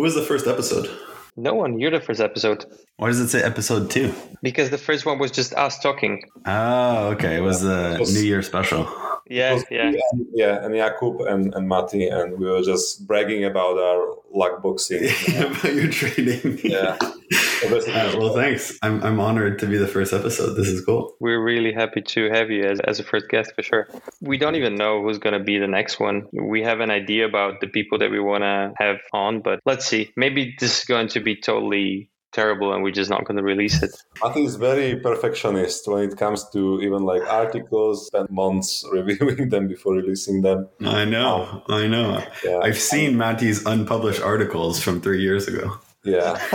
Who was the first episode? No one. You're the first episode. Why does it say episode two? Because the first one was just us talking. Oh, okay. It was uh, the New Year special. Yeah, yeah. And, yeah, and Jakub and, and Matti, and we were just bragging about our luck boxing. about your trading. Yeah. Uh, well, thanks. I'm, I'm honored to be the first episode. This is cool. We're really happy to have you as, as a first guest for sure. We don't even know who's going to be the next one. We have an idea about the people that we want to have on, but let's see. Maybe this is going to be totally terrible and we're just not going to release it. I think it's very perfectionist when it comes to even like articles, and months reviewing them before releasing them. I know, um, I know. Yeah. I've seen Matti's unpublished articles from three years ago. Yeah.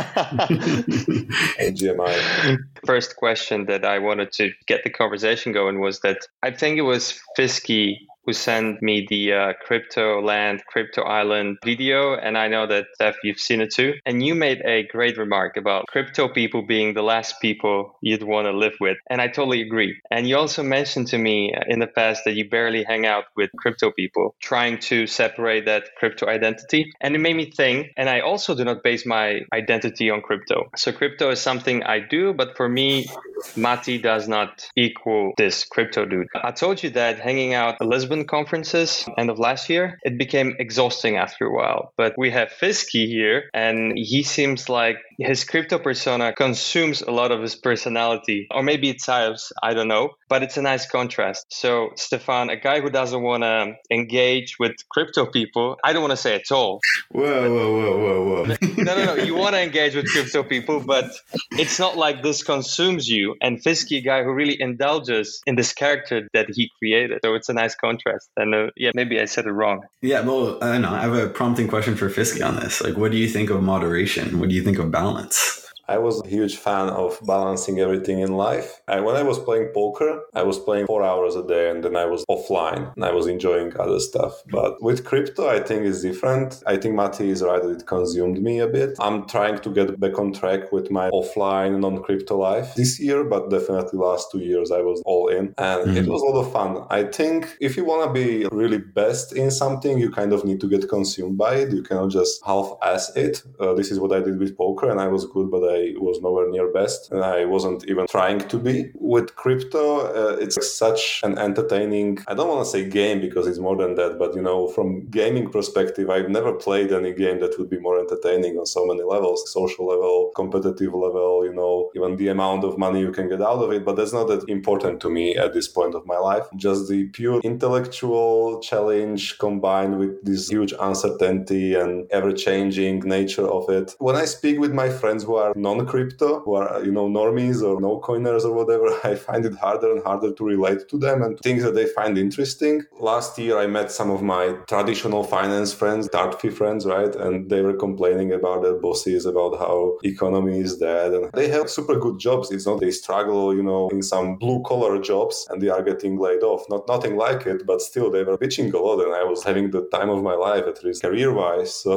AGMI. First question that I wanted to get the conversation going was that I think it was Fisky who sent me the uh, crypto land, crypto island video. And I know that Steph, you've seen it too. And you made a great remark about crypto people being the last people you'd want to live with. And I totally agree. And you also mentioned to me in the past that you barely hang out with crypto people, trying to separate that crypto identity. And it made me think, and I also do not base my identity on crypto. So crypto is something I do, but for me, Matti does not equal this crypto dude. I told you that hanging out in Lisbon conferences end of last year, it became exhausting after a while. But we have Fisky here, and he seems like his crypto persona consumes a lot of his personality, or maybe it's types, I don't know, but it's a nice contrast. So, Stefan, a guy who doesn't want to engage with crypto people, I don't want to say at all. Whoa, whoa, whoa, whoa, whoa. no, no, no. You want to engage with crypto people, but it's not like this consumes you. And Fisky, a guy who really indulges in this character that he created. So, it's a nice contrast. And uh, yeah, maybe I said it wrong. Yeah, well, I know. I have a prompting question for Fisky on this. Like, what do you think of moderation? What do you think of balance? I was a huge fan of balancing everything in life. I, when I was playing poker, I was playing four hours a day and then I was offline and I was enjoying other stuff. But with crypto, I think it's different. I think Matti is right that it consumed me a bit. I'm trying to get back on track with my offline non crypto life this year, but definitely last two years I was all in and mm-hmm. it was a lot of fun. I think if you want to be really best in something, you kind of need to get consumed by it. You cannot just half ass it. Uh, this is what I did with poker and I was good, but I I was nowhere near best, and I wasn't even trying to be. With crypto, uh, it's such an entertaining. I don't want to say game because it's more than that, but you know, from gaming perspective, I've never played any game that would be more entertaining on so many levels, social level, competitive level. You know, even the amount of money you can get out of it. But that's not that important to me at this point of my life. Just the pure intellectual challenge combined with this huge uncertainty and ever-changing nature of it. When I speak with my friends who are non-crypto who are you know normies or no coiners or whatever i find it harder and harder to relate to them and things that they find interesting. Last year i met some of my traditional finance friends TradFi friends right? And they were complaining about their bosses about how economy is dead. And they have super good jobs. It's not they struggle you know in some blue collar jobs and they are getting laid off. Not nothing like it but still they were bitching a lot and i was having the time of my life at least career wise so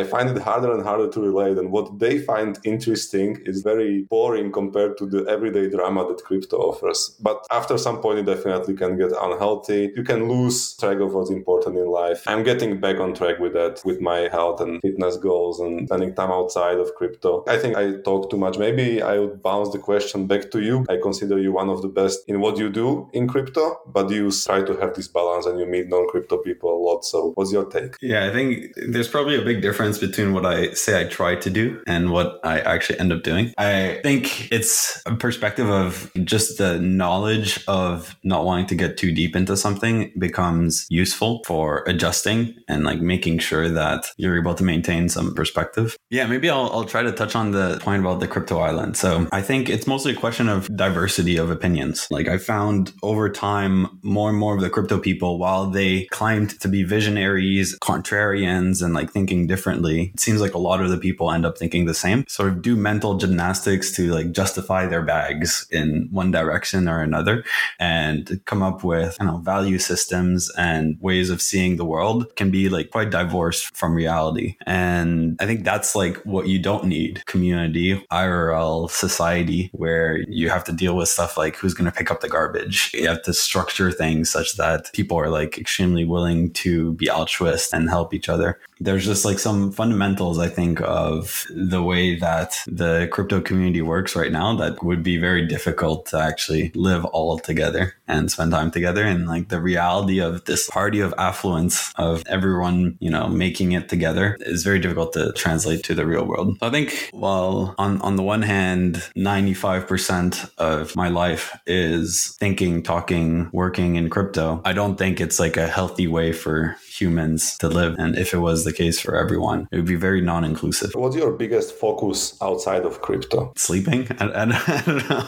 i find it harder and harder to relate. And what they find interesting thing is very boring compared to the everyday drama that crypto offers. But after some point, it definitely can get unhealthy. You can lose track of what's important in life. I'm getting back on track with that, with my health and fitness goals and spending time outside of crypto. I think I talk too much. Maybe I would bounce the question back to you. I consider you one of the best in what you do in crypto, but you try to have this balance and you meet non crypto people a lot. So, what's your take? Yeah, I think there's probably a big difference between what I say I try to do and what I actually end up doing. I think it's a perspective of just the knowledge of not wanting to get too deep into something becomes useful for adjusting and like making sure that you're able to maintain some perspective. Yeah, maybe I'll, I'll try to touch on the point about the crypto island. So I think it's mostly a question of diversity of opinions. Like I found over time, more and more of the crypto people, while they claimed to be visionaries, contrarians, and like thinking differently, it seems like a lot of the people end up thinking the same. Sort of do mental gymnastics to like justify their bags in one direction or another and come up with, you know, value systems and ways of seeing the world can be like quite divorced from reality. And I think that's like what you don't need community, IRL society, where you have to deal with stuff like who's going to pick up the garbage. You have to structure things such that people are like extremely willing to be altruist and help each other. There's just like some fundamentals, I think, of the way that the crypto community works right now that would be very difficult to actually live all together and spend time together. And like the reality of this party of affluence of everyone, you know, making it together is very difficult to translate to the real world. So I think, while on, on the one hand, 95% of my life is thinking, talking, working in crypto. I don't think it's like a healthy way for humans to live. And if it was the case for everyone, it would be very non inclusive. What's your biggest focus outside of crypto? Sleeping? I, I, I don't know.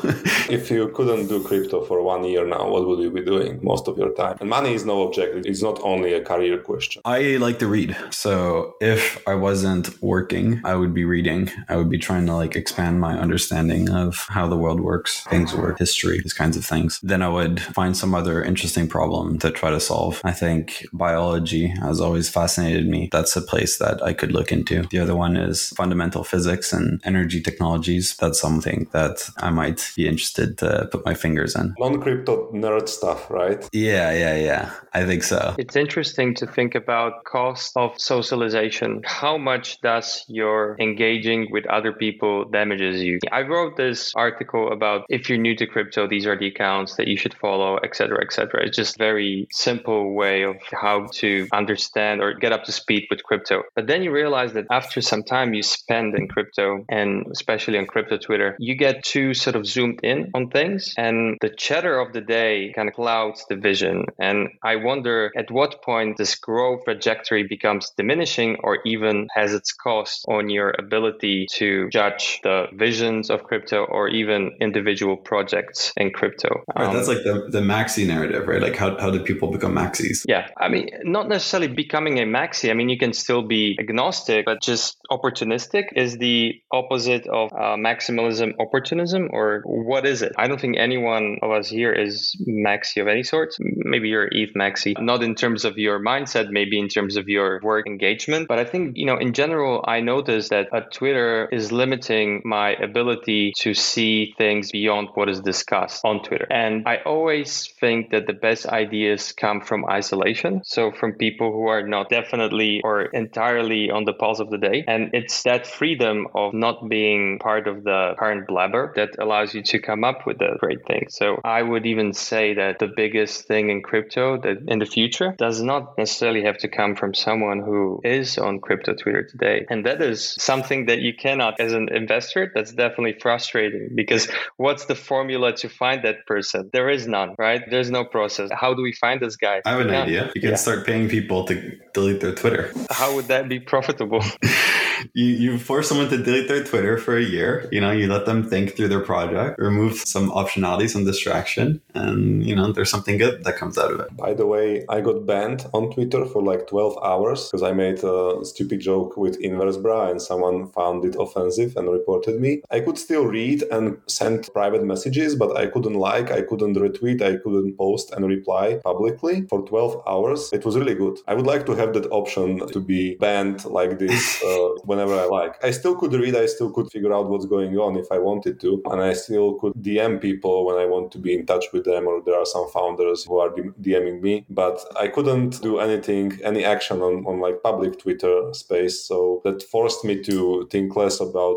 if you couldn't do crypto for one year now, what would you be doing most of your time? And money is no objective, it's not only a career question. I like to read. So if I wasn't working, I would be reading. I would be trying to like expand my understanding of how the world works, things work, history, these kinds of things. Then I would find some other interesting problem to try to solve. I think biology has always fascinated me. That's a place that I could look into. The other one is fundamental physics and energy technologies. That's something that I might be interested to put my fingers in. Non crypto nerd stuff, right? Yeah, yeah, yeah. I think so. It's interesting to think about cost of socialization. How much does your engaging with other people damages you? I wrote this article about if you're new to crypto, these are the accounts that you should follow, etc., etc. It's just very simple way of how to understand or get up to speed with crypto. But then you realize that after some time you spend in crypto and especially on crypto Twitter, you get too sort of zoomed in on things and the chatter of the day kind of clouds the vision. And I wonder at what point this growth trajectory becomes diminishing or even has its cost on your ability to judge the visions of crypto or even individual projects in crypto. Right, um, that's like the, the maxi narrative, right? Like how, how do people become maxis? Yeah. I mean, not necessarily necessarily becoming a maxi. I mean, you can still be agnostic, but just opportunistic is the opposite of uh, maximalism, opportunism, or what is it? I don't think anyone of us here is maxi of any sort. Maybe you're ETH maxi, not in terms of your mindset, maybe in terms of your work engagement. But I think, you know, in general, I noticed that uh, Twitter is limiting my ability to see things beyond what is discussed on Twitter. And I always think that the best ideas come from isolation. So from people who are not definitely or entirely on the pulse of the day. And it's that freedom of not being part of the current blabber that allows you to come up with the great things. So I would even say that the biggest thing in crypto that in the future does not necessarily have to come from someone who is on crypto Twitter today. And that is something that you cannot, as an investor, that's definitely frustrating because what's the formula to find that person? There is none, right? There's no process. How do we find this guy? I have an yeah. idea. You can yeah. start paying people to delete their Twitter. How would that be profitable? you, you force someone to delete their Twitter for a year. You know, you let them think through their project, remove some optionality, some distraction, and you know, there's something good that comes out of it. By the way, I got banned on Twitter for like 12 hours because I made a stupid joke with inversebrah and someone found it offensive and reported me. I could still read and send private messages, but I couldn't like, I couldn't retweet, I couldn't post and reply publicly for 12 hours. It was really good. I would like to have that option to be banned like this uh, whenever I like. I still could read, I still could figure out what's going on if I wanted to, and I still could DM people when I want to be in touch with them, or there are some founders who are DMing me, but I couldn't do anything, any action on, on like public Twitter space. So that forced me to think less about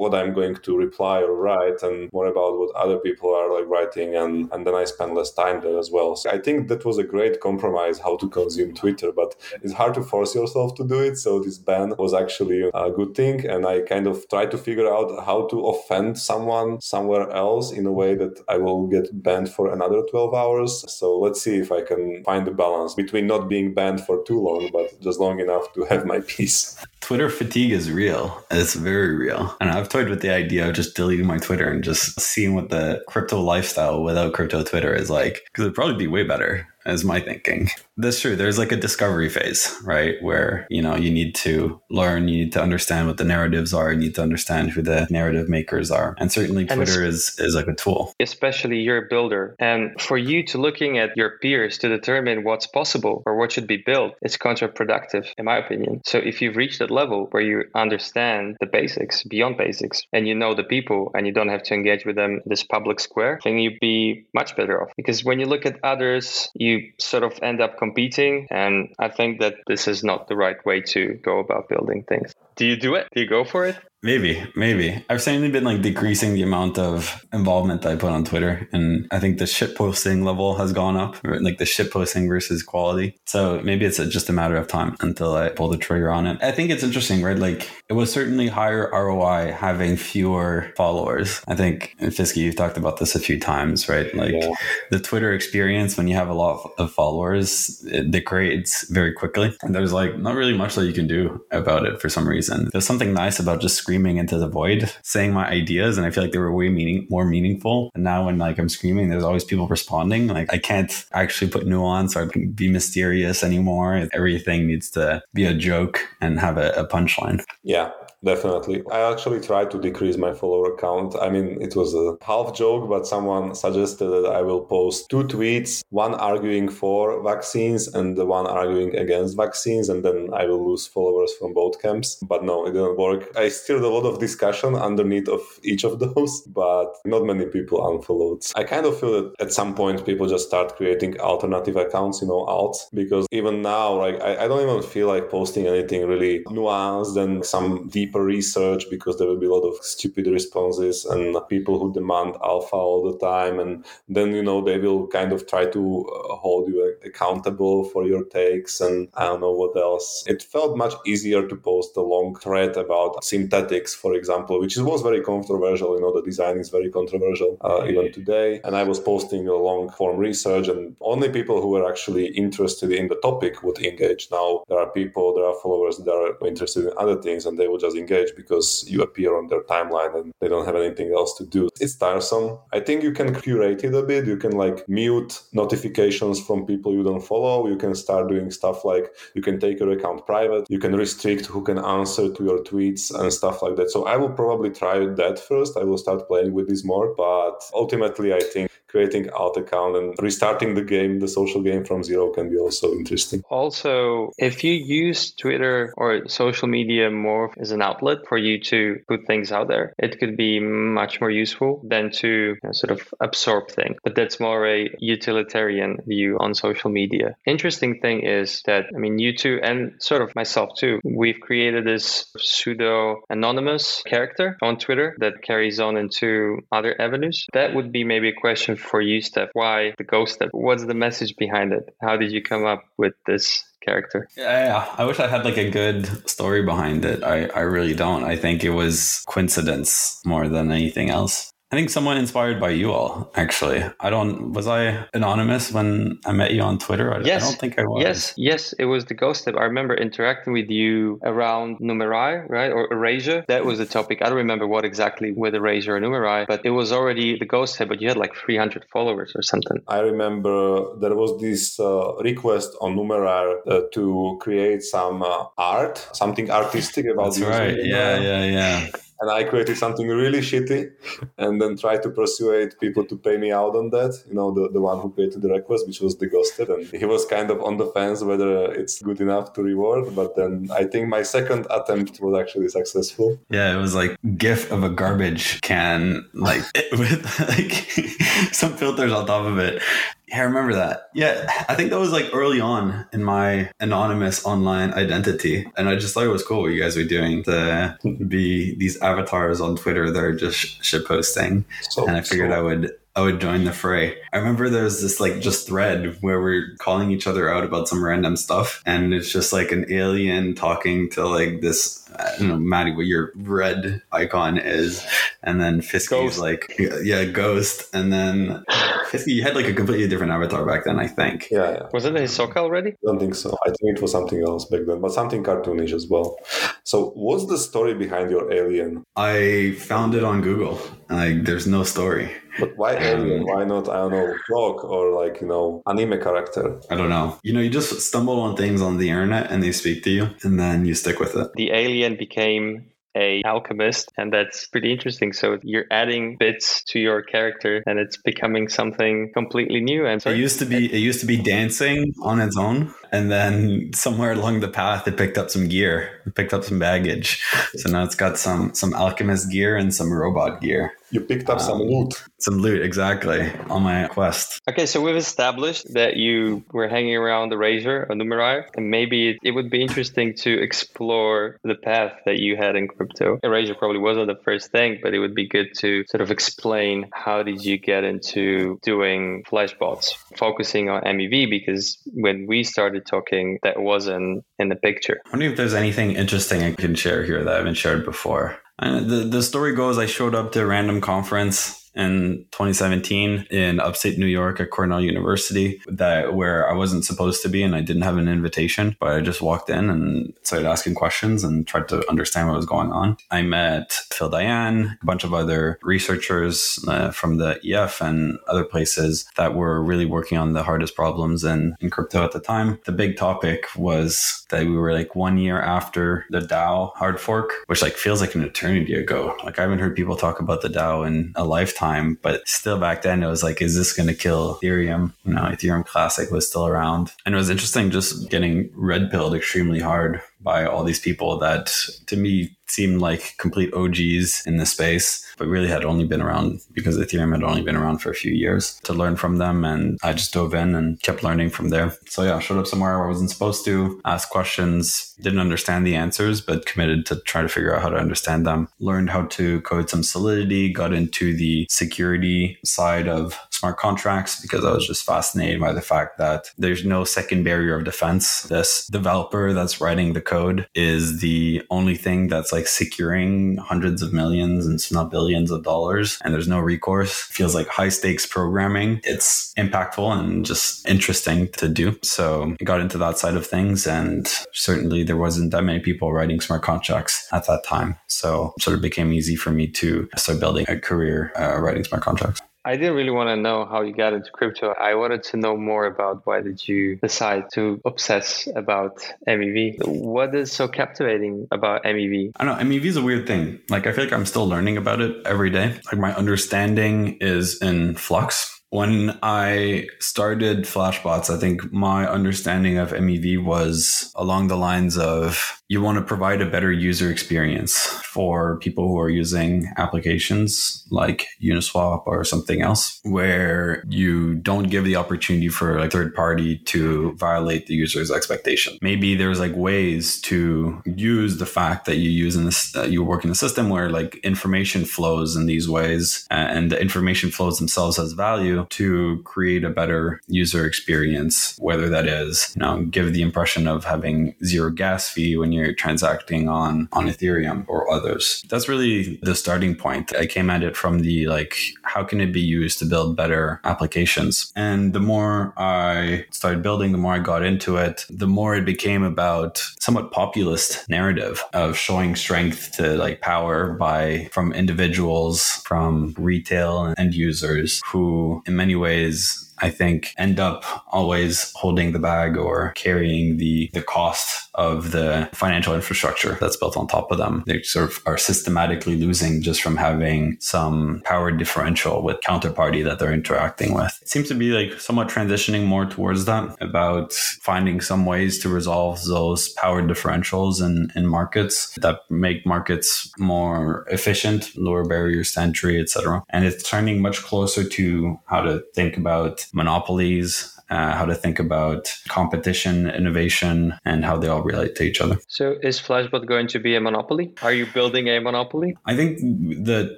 what I'm going to reply or write and more about what other people are like writing, and, and then I spend less time there as well. So I think that was a great compromise how to consume Twitter, but it's hard to force yourself to do it. So this ban was actually a good thing. And I kind of try to figure out how to offend someone somewhere else in a way that I will get banned for another 12 hours. So let's see if I can find the balance between not being banned for too long, but just long enough to have my peace. Twitter fatigue is real. It's very real. And I've toyed with the idea of just deleting my Twitter and just seeing what the crypto lifestyle without crypto Twitter is like. Because it'd probably be way better is my thinking. That's true. There's like a discovery phase, right? Where, you know, you need to learn, you need to understand what the narratives are, you need to understand who the narrative makers are. And certainly Twitter and is, is like a tool. Especially you're a builder. And for you to looking at your peers to determine what's possible or what should be built, it's counterproductive, in my opinion. So if you've reached that level where you understand the basics, beyond basics, and you know the people and you don't have to engage with them in this public square, then you'd be much better off. Because when you look at others, you sort of end up competing. And I think that this is not the right way to go about building things. Do you do it? Do you go for it? Maybe, maybe. I've certainly been like decreasing the amount of involvement that I put on Twitter. And I think the shit posting level has gone up, like the shit posting versus quality. So maybe it's a, just a matter of time until I pull the trigger on it. I think it's interesting, right? Like it was certainly higher ROI having fewer followers. I think, Fisky, you've talked about this a few times, right? Like yeah. the Twitter experience, when you have a lot of followers, it degrades very quickly. And there's like not really much that you can do about it for some reason. And there's something nice about just screaming screaming into the void, saying my ideas, and I feel like they were way meaning more meaningful. And now when like I'm screaming, there's always people responding. Like I can't actually put nuance or be mysterious anymore. Everything needs to be a joke and have a, a punchline. Yeah, definitely. I actually tried to decrease my follower count. I mean, it was a half joke, but someone suggested that I will post two tweets, one arguing for vaccines and the one arguing against vaccines, and then I will lose followers from both camps. But no, it didn't work. I stirred a lot of discussion underneath of each of those, but not many people unfollowed. I kind of feel that at some point people just start creating alternative accounts, you know, alts, because even now, like I, I don't even feel like posting anything really nuanced and some deeper deeper research because there will be a lot of stupid responses and people who demand alpha all the time. And then you know they will kind of try to uh, hold you accountable for your takes and i don't know what else it felt much easier to post a long thread about Synthetix for example which was very controversial you know the design is very controversial uh, even today and i was posting a long form research and only people who were actually interested in the topic would engage now there are people there are followers that are interested in other things and they will just engage because you appear on their timeline and they don't have anything else to do. It's tiresome. I think you can curate it a bit. You can like mute notifications from people you don't follow. You can start doing stuff like you can take your account private. You can restrict who can answer to your tweets and stuff like that. So I will probably try that first. I will start playing with this more. But ultimately, I think creating alt account and restarting the game, the social game from zero can be also interesting. Also, if you use Twitter or social media more as an outlet for you to put things out there, it could be much more useful than to you know, sort of absorb things. But that's more a utilitarian view on social media. Interesting thing is that, I mean, you two and sort of myself too, we've created this pseudo anonymous character on Twitter that carries on into other avenues. That would be maybe a question for you, Steph. Why the ghost step? What's the message behind it? How did you come up with this character? Yeah, I wish I had like a good story behind it. I, I really don't. I think it was coincidence more than anything else. I think someone inspired by you all, actually. I don't, was I anonymous when I met you on Twitter? I, yes. I don't think I was. Yes, yes, it was the ghost step. I remember interacting with you around Numerai, right? Or Erasure. That was the topic. I don't remember what exactly with Erasure or Numerai, but it was already the ghost step, but you had like 300 followers or something. I remember there was this uh, request on Numerai uh, to create some uh, art, something artistic about That's right. Yeah, yeah, yeah and I created something really shitty and then tried to persuade people to pay me out on that. You know, the, the one who created the request, which was the ghosted. And he was kind of on the fence whether it's good enough to reward. But then I think my second attempt was actually successful. Yeah, it was like GIF of a garbage can, like with like some filters on top of it. Yeah, I remember that. Yeah, I think that was like early on in my anonymous online identity. And I just thought it was cool what you guys were doing to be these avatars on Twitter that are just shit posting. So, and I figured so. I would I would join the fray. I remember there was this like just thread where we're calling each other out about some random stuff, and it's just like an alien talking to like this. I don't know, Matti, what your red icon is, and then Fisky's like, yeah, ghost, and then Fisky, you had like a completely different avatar back then, I think. Yeah, yeah. Was it Hisoka already? I don't think so. I think it was something else back then, but something cartoonish as well. So, what's the story behind your alien? I found it on Google. Like, there's no story. But why um, alien? Why not, I don't know, frog or like, you know, anime character? I don't know. You know, you just stumble on things on the internet and they speak to you and then you stick with it. The alien became a alchemist and that's pretty interesting so you're adding bits to your character and it's becoming something completely new and it used to be it used to be dancing on its own And then somewhere along the path, it picked up some gear, it picked up some baggage. So now it's got some some alchemist gear and some robot gear. You picked up um, some loot. Some loot, exactly, on my quest. Okay, so we've established that you were hanging around Erasure or Numerai, and maybe it, it, would be interesting to explore the path that you had in crypto. Erasure probably wasn't the first thing, but it would be good to sort of explain how did you get into doing flashbots, focusing on MEV, because when we started talking, that wasn't in the picture. I wonder if there's anything interesting I can share here that I haven't shared before. And the, the story goes I showed up to a random conference in 2017 in upstate New York at Cornell University that where I wasn't supposed to be and I didn't have an invitation, but I just walked in and started asking questions and tried to understand what was going on. I met Phil Daian, a bunch of other researchers uh, from the EF and other places that were really working on the hardest problems in, in crypto at the time. The big topic was that we were like one year after the DAO hard fork, which like feels like an eternity ago. Like I haven't heard people talk about the DAO in a lifetime time, but still back then it was like, is this going to kill Ethereum? You know, Ethereum Classic was still around. And it was interesting just getting red pilled extremely hard by all these people that to me seemed like complete OGs in the space, but really had only been around because Ethereum had only been around for a few years to learn from them. And I just dove in and kept learning from there. So yeah, showed up somewhere where I wasn't supposed to, ask questions, didn't understand the answers, but committed to try to figure out how to understand them. Learned how to code some solidity, got into the security side of smart contracts because I was just fascinated by the fact that there's no second barrier of defense. This developer that's writing the code is the only thing that's like securing hundreds of millions and not billions of dollars and there's no recourse. Feels like high stakes programming. It's impactful and just interesting to do. So I got into that side of things and certainly there wasn't that many people writing smart contracts at that time. So sort of became easy for me to start building a career uh, writing smart contracts. I didn't really want to know how you got into crypto. I wanted to know more about why did you decide to obsess about MEV? What is so captivating about MEV? I don't know. MEV is a weird thing. Like I feel like I'm still learning about it every day. Like my understanding is in flux when I started Flashbots, I think my understanding of MEV was along the lines of you want to provide a better user experience for people who are using applications like Uniswap or something else, where you don't give the opportunity for a third party to violate the user's expectation. Maybe there's like ways to use the fact that you use in this, you work in a system where like information flows in these ways and the information flows themselves has value to create a better user experience, whether that is, you know, give the impression of having zero gas fee when you're transacting on on Ethereum or others. That's really the starting point. I came at it from the like how can it be used to build better applications? And the more I started building, the more I got into it, the more it became about somewhat populist narrative of showing strength to like power by from individuals, from retail and end users who in many ways I think end up always holding the bag or carrying the the cost of the financial infrastructure that's built on top of them. They sort of are systematically losing just from having some power differential with counterparty that they're interacting with. It seems to be like somewhat transitioning more towards that about finding some ways to resolve those power differentials in, in markets that make markets more efficient, lower barriers to entry, etc. And it's turning much closer to how to think about monopolies uh, how to think about competition, innovation, and how they all relate to each other. So, is Flashbot going to be a monopoly? Are you building a monopoly? I think the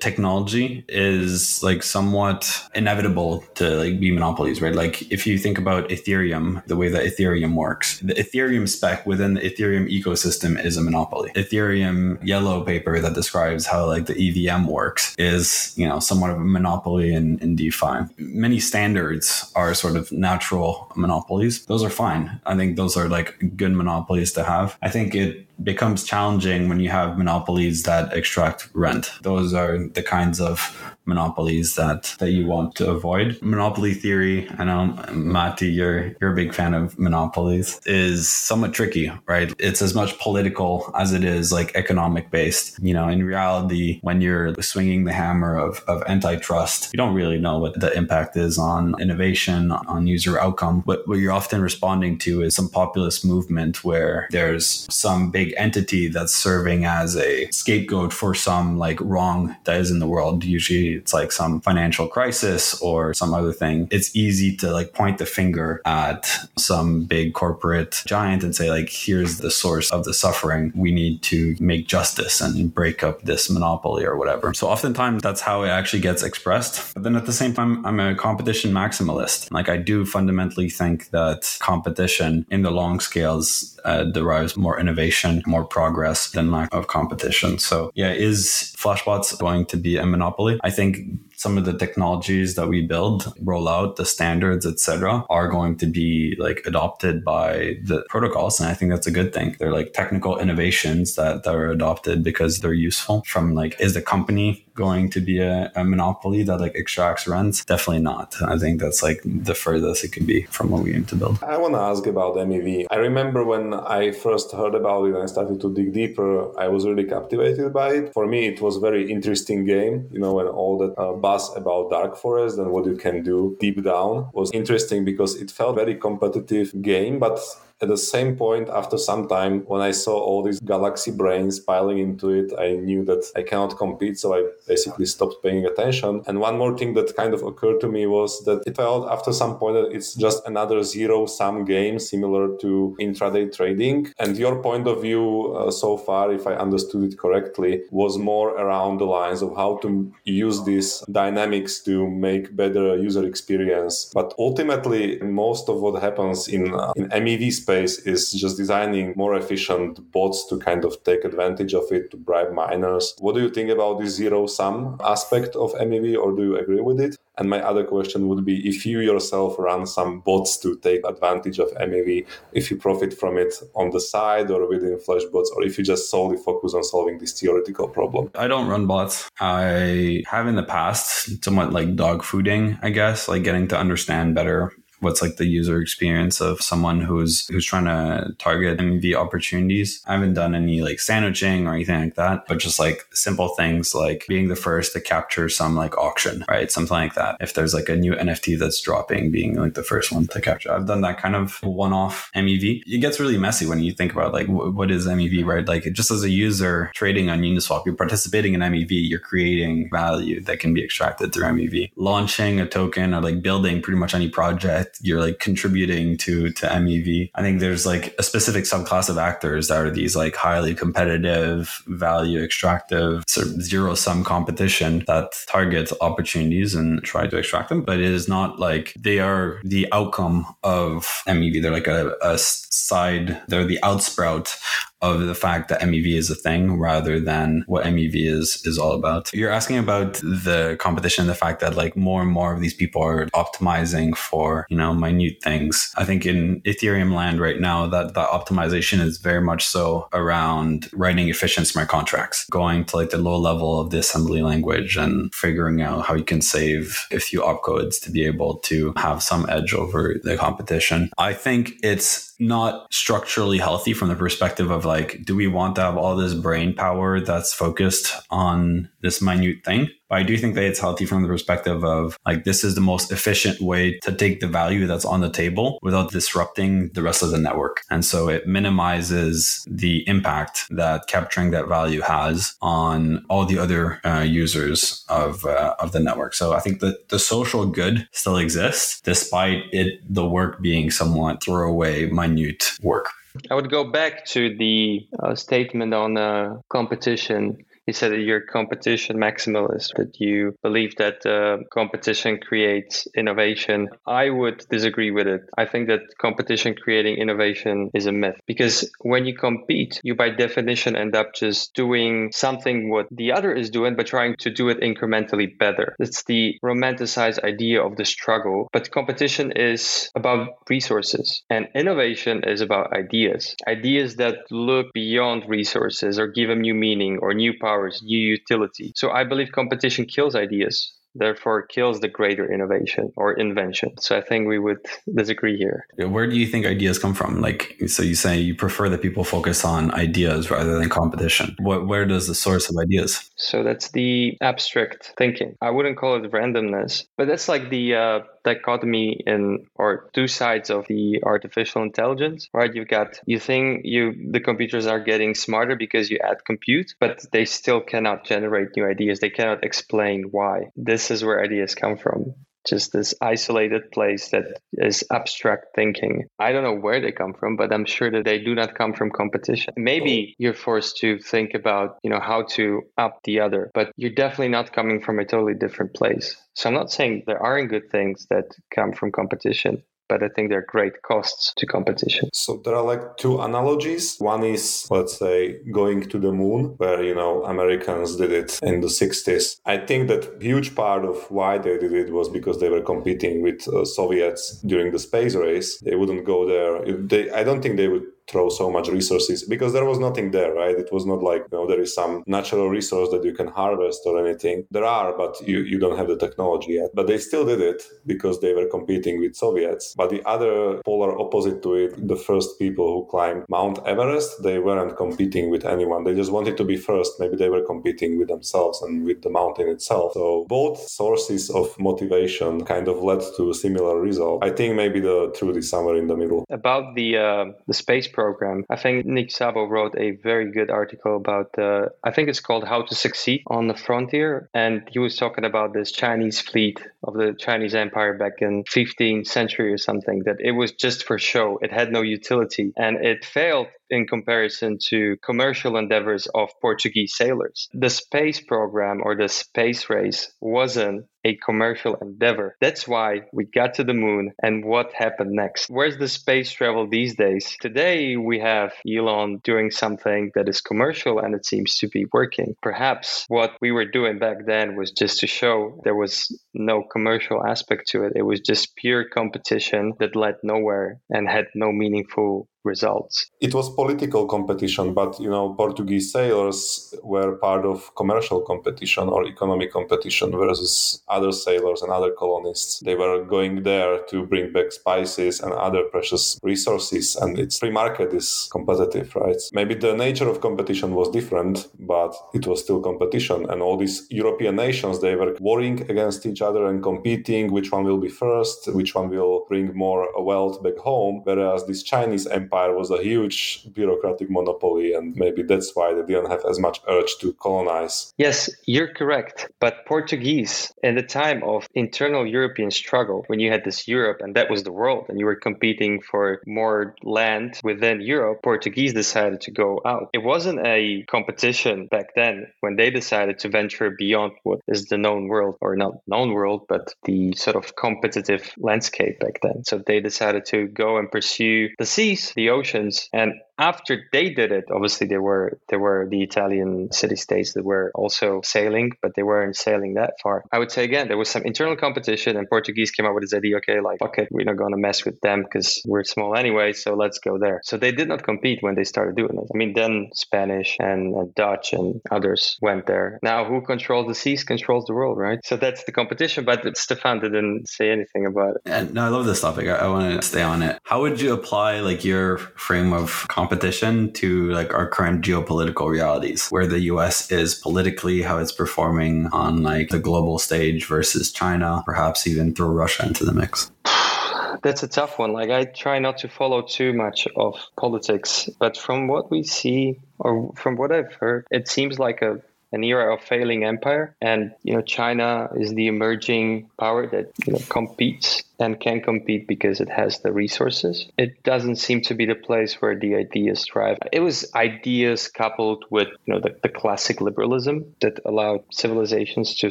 technology is like somewhat inevitable to like be monopolies, right? Like if you think about Ethereum, the way that Ethereum works, the Ethereum spec within the Ethereum ecosystem is a monopoly. Ethereum yellow paper that describes how like the EVM works is, you know, somewhat of a monopoly in, in DeFi. Many standards are sort of natural monopolies. Those are fine. I think those are like good monopolies to have. I think it becomes challenging when you have monopolies that extract rent. Those are the kinds of monopolies that that you want to avoid. Monopoly theory, I know Matti, you're you're a big fan of monopolies, is somewhat tricky, right? It's as much political as it is like economic based. You know, in reality, when you're swinging the hammer of, of antitrust, you don't really know what the impact is on innovation, on user outcome. What, what you're often responding to is some populist movement where there's some big entity that's serving as a scapegoat for some like wrong that is in the world. Usually it's like some financial crisis or some other thing, it's easy to like point the finger at some big corporate giant and say, like, here's the source of the suffering. We need to make justice and break up this monopoly or whatever. So oftentimes that's how it actually gets expressed. But then at the same time, I'm a competition maximalist. Like I do fundamentally think that competition in the long scales uh, derives more innovation, more progress than lack of competition. So yeah, is Flashbots going to be a monopoly? I think some of the technologies that we build, roll out, the standards, etc., are going to be like adopted by the protocols. And I think that's a good thing. They're like technical innovations that, that are adopted because they're useful. From like, is the company going to be a, a monopoly that like extracts rents? Definitely not. I think that's like the furthest it can be from what we aim to build. I want to ask about MEV. I remember when I first heard about it and I started to dig deeper, I was really captivated by it. For me, it was a very interesting game, you know, when all that uh, buzz about Dark Forest and what you can do deep down. Was interesting because it felt very competitive game, but at the same point, after some time, when I saw all these galaxy brains piling into it, I knew that I cannot compete. So I basically stopped paying attention. And one more thing that kind of occurred to me was that it felt after some point that it's just another zero sum game similar to intraday trading. And your point of view uh, so far, if I understood it correctly, was more around the lines of how to use these dynamics to make better user experience. But ultimately, most of what happens in, uh, in MEV space is just designing more efficient bots to kind of take advantage of it to bribe miners. What do you think about the zero sum aspect of MEV, or do you agree with it? And my other question would be if you yourself run some bots to take advantage of MEV, if you profit from it on the side or within Flashbots, or if you just solely focus on solving this theoretical problem. I don't run bots. I have in the past somewhat like dog fooding, I guess, like getting to understand better what's like the user experience of someone who's who's trying to target MEV opportunities. I haven't done any like sandwiching or anything like that, but just like simple things like being the first to capture some like auction, right? Something like that. If there's like a new NFT that's dropping, being like the first one to capture. I've done that kind of one-off MEV. It gets really messy when you think about like what is MEV, right? Like just as a user trading on Uniswap, you're participating in MEV, you're creating value that can be extracted through MEV. Launching a token or like building pretty much any project you're like contributing to to MEV. I think there's like a specific subclass of actors that are these like highly competitive, value extractive, sort of zero sum competition that targets opportunities and try to extract them. But it is not like they are the outcome of MEV. They're like a, a side, they're the outsprout of the fact that MEV is a thing rather than what MEV is is all about. You're asking about the competition, the fact that like more and more of these people are optimizing for, you know, minute things. I think in Ethereum land right now that that optimization is very much so around writing efficient smart contracts, going to like the low level of the assembly language and figuring out how you can save a few opcodes to be able to have some edge over the competition. I think it's not structurally healthy from the perspective of like, do we want to have all this brain power that's focused on this minute thing? But I do think that it's healthy from the perspective of like, this is the most efficient way to take the value that's on the table without disrupting the rest of the network. And so it minimizes the impact that capturing that value has on all the other uh, users of, uh, of the network. So I think that the social good still exists despite it, the work being somewhat throwaway, minute work. I would go back to the uh, statement on uh, competition You said that you're competition maximalist, that you believe that uh, competition creates innovation. I would disagree with it. I think that competition creating innovation is a myth because when you compete, you by definition end up just doing something what the other is doing, but trying to do it incrementally better. It's the romanticized idea of the struggle, but competition is about resources and innovation is about ideas. Ideas that look beyond resources or give them new meaning or new powers, new utility. So I believe competition kills ideas therefore kills the greater innovation or invention. So I think we would disagree here. Where do you think ideas come from? Like, so you say you prefer that people focus on ideas rather than competition. What, where does the source of ideas? So that's the abstract thinking. I wouldn't call it randomness, but that's like the uh, dichotomy in or two sides of the artificial intelligence, right? You've got you think you the computers are getting smarter because you add compute, but they still cannot generate new ideas. They cannot explain why. This is where ideas come from just this isolated place that is abstract thinking. I don't know where they come from, but I'm sure that they do not come from competition. Maybe you're forced to think about, you know, how to up the other, but you're definitely not coming from a totally different place. So I'm not saying there aren't good things that come from competition, but I think there are great costs to competition. So there are like two analogies. One is, let's say, going to the moon, where, you know, Americans did it in the 60s. I think that huge part of why they did it was because they were competing with uh, Soviets during the space race. They wouldn't go there. They, I don't think they would throw so much resources because there was nothing there, right? It was not like, you know, there is some natural resource that you can harvest or anything. There are, but you, you don't have the technology yet. But they still did it because they were competing with Soviets. But the other polar opposite to it, the first people who climbed Mount Everest, they weren't competing with anyone. They just wanted to be first. Maybe they were competing with themselves and with the mountain itself. So both sources of motivation kind of led to a similar result. I think maybe the truth is somewhere in the middle. About the uh, the space program. I think Nick Szabo wrote a very good article about, uh, I think it's called How to Succeed on the Frontier. And he was talking about this Chinese fleet of the Chinese Empire back in 15th century or something, that it was just for show. It had no utility and it failed in comparison to commercial endeavors of Portuguese sailors. The space program or the space race wasn't a commercial endeavor. That's why we got to the moon and what happened next. Where's the space travel these days? Today we have Elon doing something that is commercial and it seems to be working. Perhaps what we were doing back then was just to show there was no commercial aspect to it. It was just pure competition that led nowhere and had no meaningful results. It was political competition, but you know, Portuguese sailors were part of commercial competition or economic competition versus other sailors and other colonists. They were going there to bring back spices and other precious resources, and its free market is competitive, right? Maybe the nature of competition was different, but it was still competition. And all these European nations, they were warring against each other and competing which one will be first, which one will bring more wealth back home. Whereas this Chinese empire was a huge bureaucratic monopoly, and maybe that's why they didn't have as much urge to colonize. Yes, you're correct. But Portuguese in the time of internal European struggle, when you had this Europe and that was the world, and you were competing for more land within Europe, Portuguese decided to go out. It wasn't a competition back then when they decided to venture beyond what is the known world, or not known world, but the sort of competitive landscape back then. So they decided to go and pursue the seas, the oceans, and after they did it, obviously there were there were the Italian city states that were also sailing, but they weren't sailing that far. I would say again there was some internal competition, and Portuguese came up with this idea. Okay, like fuck it, we're not going to mess with them because we're small anyway, so let's go there. So they did not compete when they started doing it. I mean, then Spanish and, and Dutch and others went there. Now who controls the seas controls the world, right? So that's the competition. But Stefan didn't say anything about it. And no, I love this topic. I, I want to stay on it. How would you apply like your frame of? Competition to like our current geopolitical realities, where the US is politically, how it's performing on like the global stage versus China, perhaps even throw Russia into the mix. That's a tough one. Like I try not to follow too much of politics, but from what we see or from what I've heard, it seems like a an era of failing empire and you know China is the emerging power that you know competes and can compete because it has the resources. It doesn't seem to be the place where the ideas thrive. It was ideas coupled with you know the, the classic liberalism that allowed civilizations to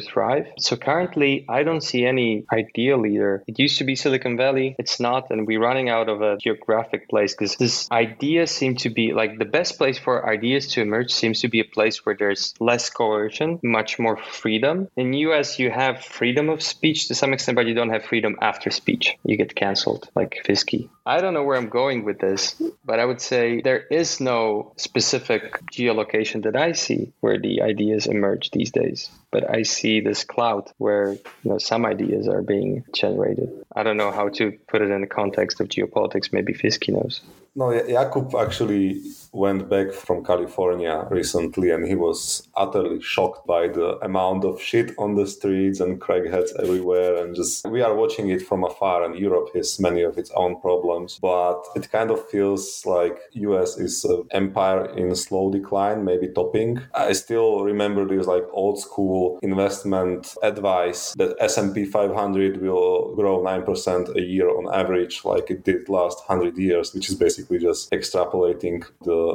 thrive. So currently, I don't see any idea leader. It used to be Silicon Valley. It's not, and we're running out of a geographic place because this idea seems to be like the best place for ideas to emerge seems to be a place where there's less coercion, much more freedom. In US, you have freedom of speech to some extent, but you don't have freedom after speech. You get canceled, like Fisky. I don't know where I'm going with this, but I would say there is no specific geolocation that I see where the ideas emerge these days. But I see this cloud where you know some ideas are being generated. I don't know how to put it in the context of geopolitics. Maybe Fisky knows. No, Jakub actually went back from California recently and he was utterly shocked by the amount of shit on the streets and crackheads everywhere and just we are watching it from afar and Europe has many of its own problems but it kind of feels like US is an empire in slow decline maybe topping. I still remember this like old school investment advice that S&P 500 will grow 9% a year on average like it did last 100 years which is basically just extrapolating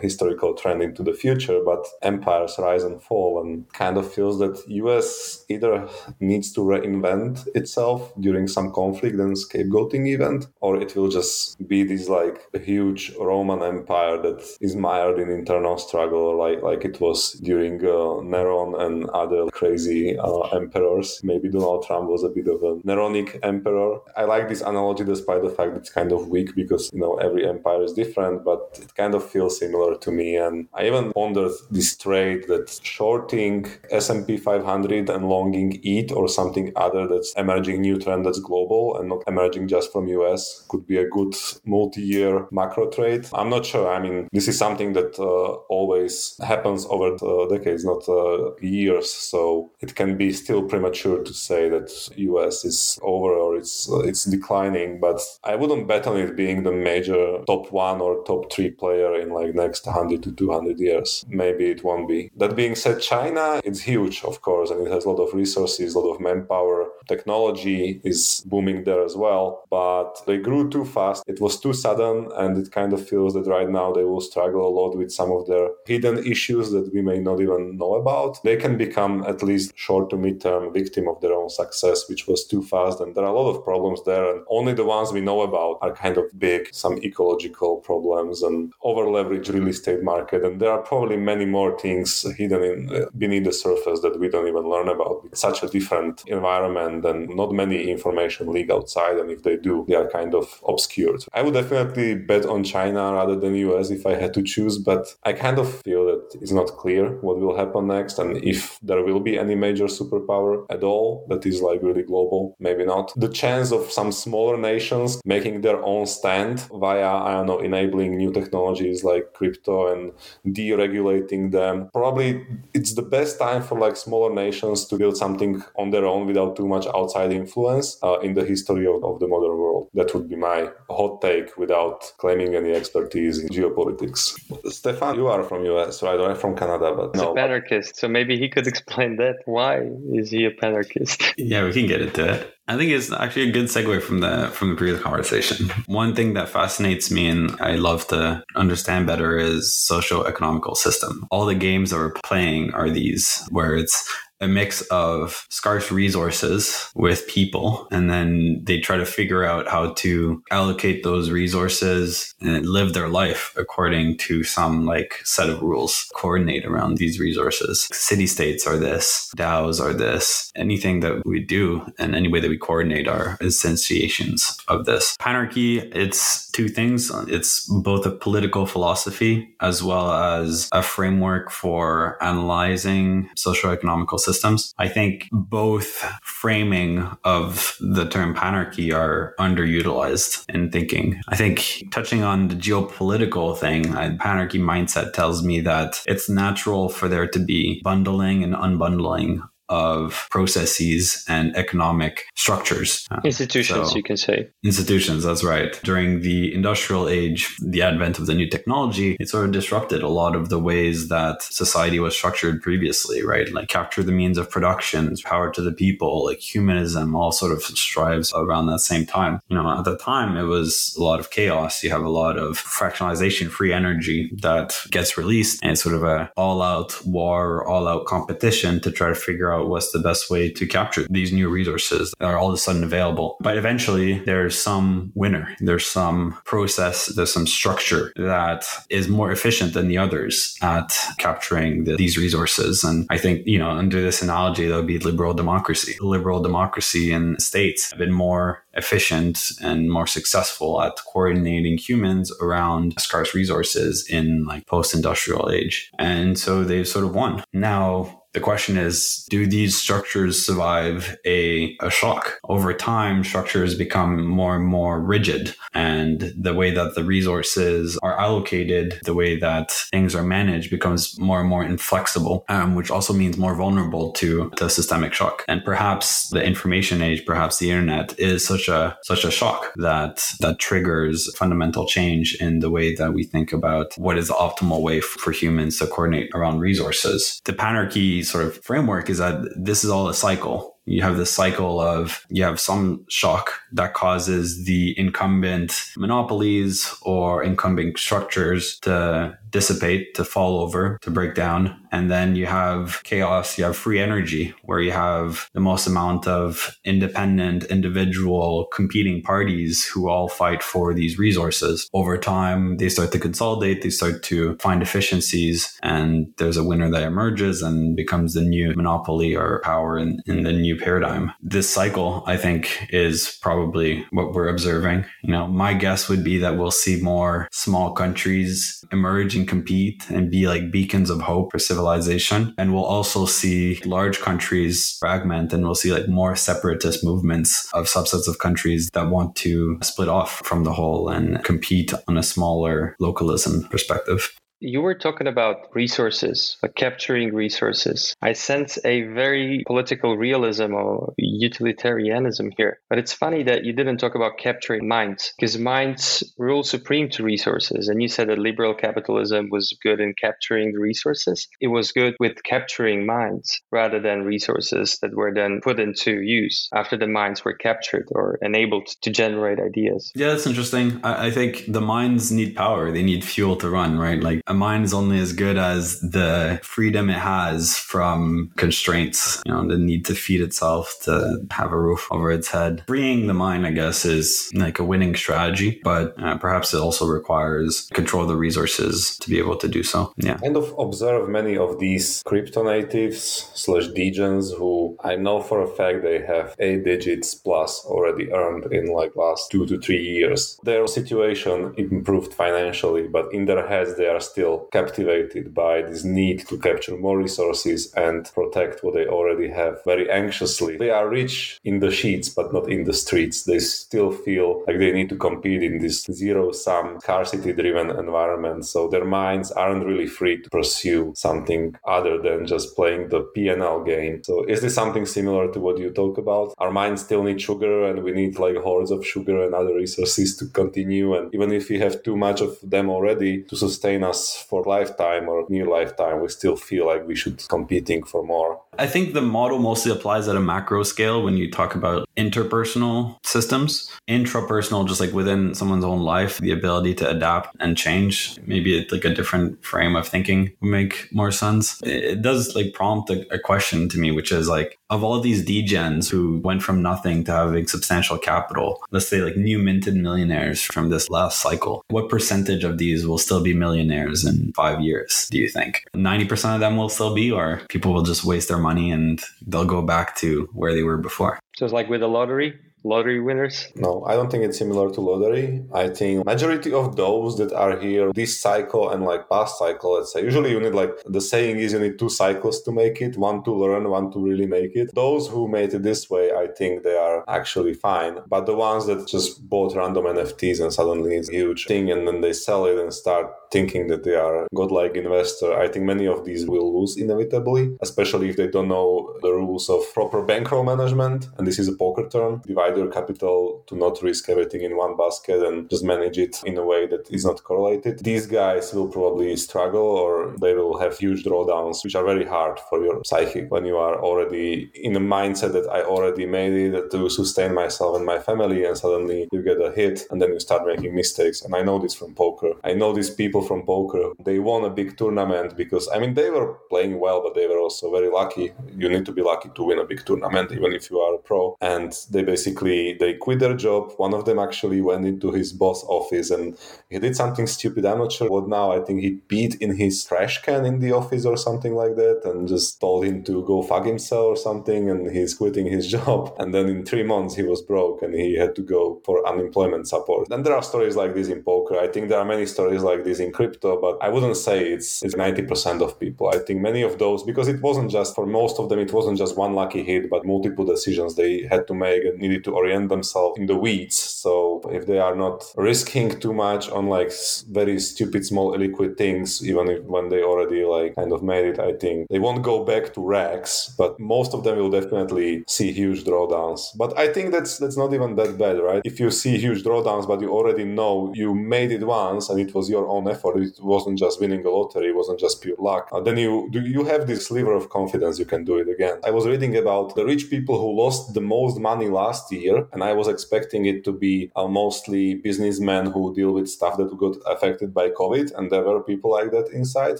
historical trend into the future, but empires rise and fall, and kind of feels that US either needs to reinvent itself during some conflict and scapegoating event, or it will just be this like huge Roman Empire that is mired in internal struggle, like like it was during uh, Neron and other crazy uh, emperors. Maybe Donald Trump was a bit of a Neronic emperor. I like this analogy despite the fact it's kind of weak because you know every empire is different, but it kind of feels similar to me. And I even pondered this trade that shorting S&P 500 and longing ETH or something other that's emerging new trend that's global and not emerging just from US could be a good multi-year macro trade. I'm not sure. I mean, this is something that uh, always happens over decades, not uh, years. So it can be still premature to say that US is over or it's uh, it's declining. But I wouldn't bet on it being the major top one or top three player in like next 100 to 200 years. Maybe it won't be. That being said, China, it's huge, of course, and it has a lot of resources, a lot of manpower. Technology is booming there as well, but they grew too fast. It was too sudden, and it kind of feels that right now they will struggle a lot with some of their hidden issues that we may not even know about. They can become at least short to mid-term victim of their own success, which was too fast, and there are a lot of problems there, and only the ones we know about are kind of big, some ecological problems and over leveraged real estate market. And there are probably many more things hidden in, beneath the surface that we don't even learn about. It's such a different environment and not many information leak outside. And if they do, they are kind of obscured. I would definitely bet on China rather than US if I had to choose, but I kind of feel that it's not clear what will happen next and if there will be any major superpower at all that is like really global, maybe not. The chance of some smaller nations making their own stand via, I don't know, enabling new technologies like crypto and deregulating them. Probably it's the best time for like smaller nations to build something on their own without too much outside influence uh, in the history of, of the modern world. That would be my hot take without claiming any expertise in geopolitics. Stefan, you are from US, right? I'm from Canada, but He's no. a panarchist, so maybe he could explain that. Why is he a panarchist? Yeah, we can get into it. I think it's actually a good segue from the from the previous conversation. One thing that fascinates me and I love to understand better is social economical system. All the games that we're playing are these where it's a mix of scarce resources with people and then they try to figure out how to allocate those resources and live their life according to some like set of rules coordinate around these resources. City states are this DAOs are this. Anything that we do and any way that we coordinate are instantiations of this. Panarchy it's two things. It's both a political philosophy as well as a framework for analyzing socio-economical systems. I think both framing of the term panarchy are underutilized in thinking. I think touching on the geopolitical thing, panarchy mindset tells me that it's natural for there to be bundling and unbundling of processes and economic structures. Uh, institutions, so, you can say. Institutions, that's right. During the industrial age, the advent of the new technology, it sort of disrupted a lot of the ways that society was structured previously, right? Like capture the means of production, power to the people, like humanism, all sort of strives around that same time. You know, at the time, it was a lot of chaos. You have a lot of fractionalization, free energy that gets released, and it's sort of a all out war, all out competition to try to figure out what's the best way to capture these new resources that are all of a sudden available. But eventually, there's some winner, there's some process, there's some structure that is more efficient than the others at capturing the, these resources. And I think, you know, under this analogy, that would be liberal democracy. Liberal democracy in states have been more efficient and more successful at coordinating humans around scarce resources in like post-industrial age. And so they've sort of won. Now the question is, do these structures survive a, a shock? Over time, structures become more and more rigid and the way that the resources are allocated, the way that things are managed becomes more and more inflexible, um, which also means more vulnerable to, to systemic shock. And perhaps the information age, perhaps the internet is such a, such a shock that, that triggers fundamental change in the way that we think about what is the optimal way for humans to coordinate around resources. The panarchy sort of framework is that this is all a cycle you have this cycle of you have some shock that causes the incumbent monopolies or incumbent structures to dissipate, to fall over, to break down. And then you have chaos, you have free energy, where you have the most amount of independent, individual competing parties who all fight for these resources. Over time, they start to consolidate, they start to find efficiencies, and there's a winner that emerges and becomes the new monopoly or power in, in the new paradigm. This cycle, I think, is probably what we're observing. You know, my guess would be that we'll see more small countries emerge and compete and be like beacons of hope for civilization. And we'll also see large countries fragment and we'll see like more separatist movements of subsets of countries that want to split off from the whole and compete on a smaller localism perspective you were talking about resources, like capturing resources. I sense a very political realism or utilitarianism here. But it's funny that you didn't talk about capturing minds, because minds rule supreme to resources. And you said that liberal capitalism was good in capturing the resources. It was good with capturing minds rather than resources that were then put into use after the minds were captured or enabled to generate ideas. Yeah, that's interesting. I, I think the minds need power, they need fuel to run, right? Like mind is only as good as the freedom it has from constraints, you know, the need to feed itself, to have a roof over its head. Freeing the mind, I guess, is like a winning strategy, but uh, perhaps it also requires control of the resources to be able to do so. Yeah. And of observe many of these crypto natives slash degens who I know for a fact they have eight digits plus already earned in like last two to three years. Their situation improved financially, but in their heads they are still captivated by this need to capture more resources and protect what they already have very anxiously. They are rich in the sheets, but not in the streets. They still feel like they need to compete in this zero sum, scarcity driven environment. So their minds aren't really free to pursue something other than just playing the PNL game. So is this something similar to what you talk about? Our minds still need sugar and we need like hordes of sugar and other resources to continue. And even if we have too much of them already to sustain us for lifetime or near lifetime, we still feel like we should competing for more. I think the model mostly applies at a macro scale when you talk about interpersonal systems. Intrapersonal, just like within someone's own life, the ability to adapt and change, maybe it's like a different frame of thinking would make more sense. It does like prompt a, a question to me, which is like, of all these degens who went from nothing to having substantial capital, let's say like new minted millionaires from this last cycle, what percentage of these will still be millionaires in five years, do you think? 90% of them will still be, or people will just waste their money and they'll go back to where they were before? So it's like with the lottery, lottery winners? No, I don't think it's similar to lottery. I think majority of those that are here this cycle and like past cycle, let's say, usually you need like the saying is you need two cycles to make it, one to learn, one to really make it. Those who made it this way, I think they are actually fine. But the ones that just bought random NFTs and suddenly it's a huge thing and then they sell it and start thinking that they are godlike investor, I think many of these will lose inevitably, especially if they don't know the rules of proper bankroll management. And this is a poker term. Divide your capital to not risk everything in one basket and just manage it in a way that is not correlated. These guys will probably struggle or they will have huge drawdowns, which are very hard for your psyche when you are already in a mindset that I already made it to sustain myself and my family, and suddenly you get a hit and then you start making mistakes. And I know this from poker. I know these people from poker. They won a big tournament because I mean they were playing well, but they were also very lucky. You need to be lucky to win a big tournament, even if you are a pro. And they basically they quit their job. One of them actually went into his boss office and he did something stupid. I'm not sure what now. I think he peed in his trash can in the office or something like that, and just told him to go fuck himself or something. And he's quitting his job. And then in three months he was broke and he had to go for unemployment support. And there are stories like this in poker. I think there are many stories like this in crypto, but I wouldn't say it's it's 90% of people. I think many of those because it wasn't just for most of them, it wasn't just one lucky hit, but multiple decisions they had to make and needed to orient themselves in the weeds. So if they are not risking too much on like very stupid small illiquid things, even if when they already like kind of made it, I think they won't go back to racks, but most of them will definitely see huge drawdowns. But I think that's that's not even that bad, right? If you see huge drawdowns, but you already know you made it once and it was your own effort. It wasn't just winning a lottery. It wasn't just pure luck. Uh, then you you have this sliver of confidence you can do it again. I was reading about the rich people who lost the most money last year, and I was expecting it to be uh, mostly businessmen who deal with stuff that got affected by COVID, and there were people like that inside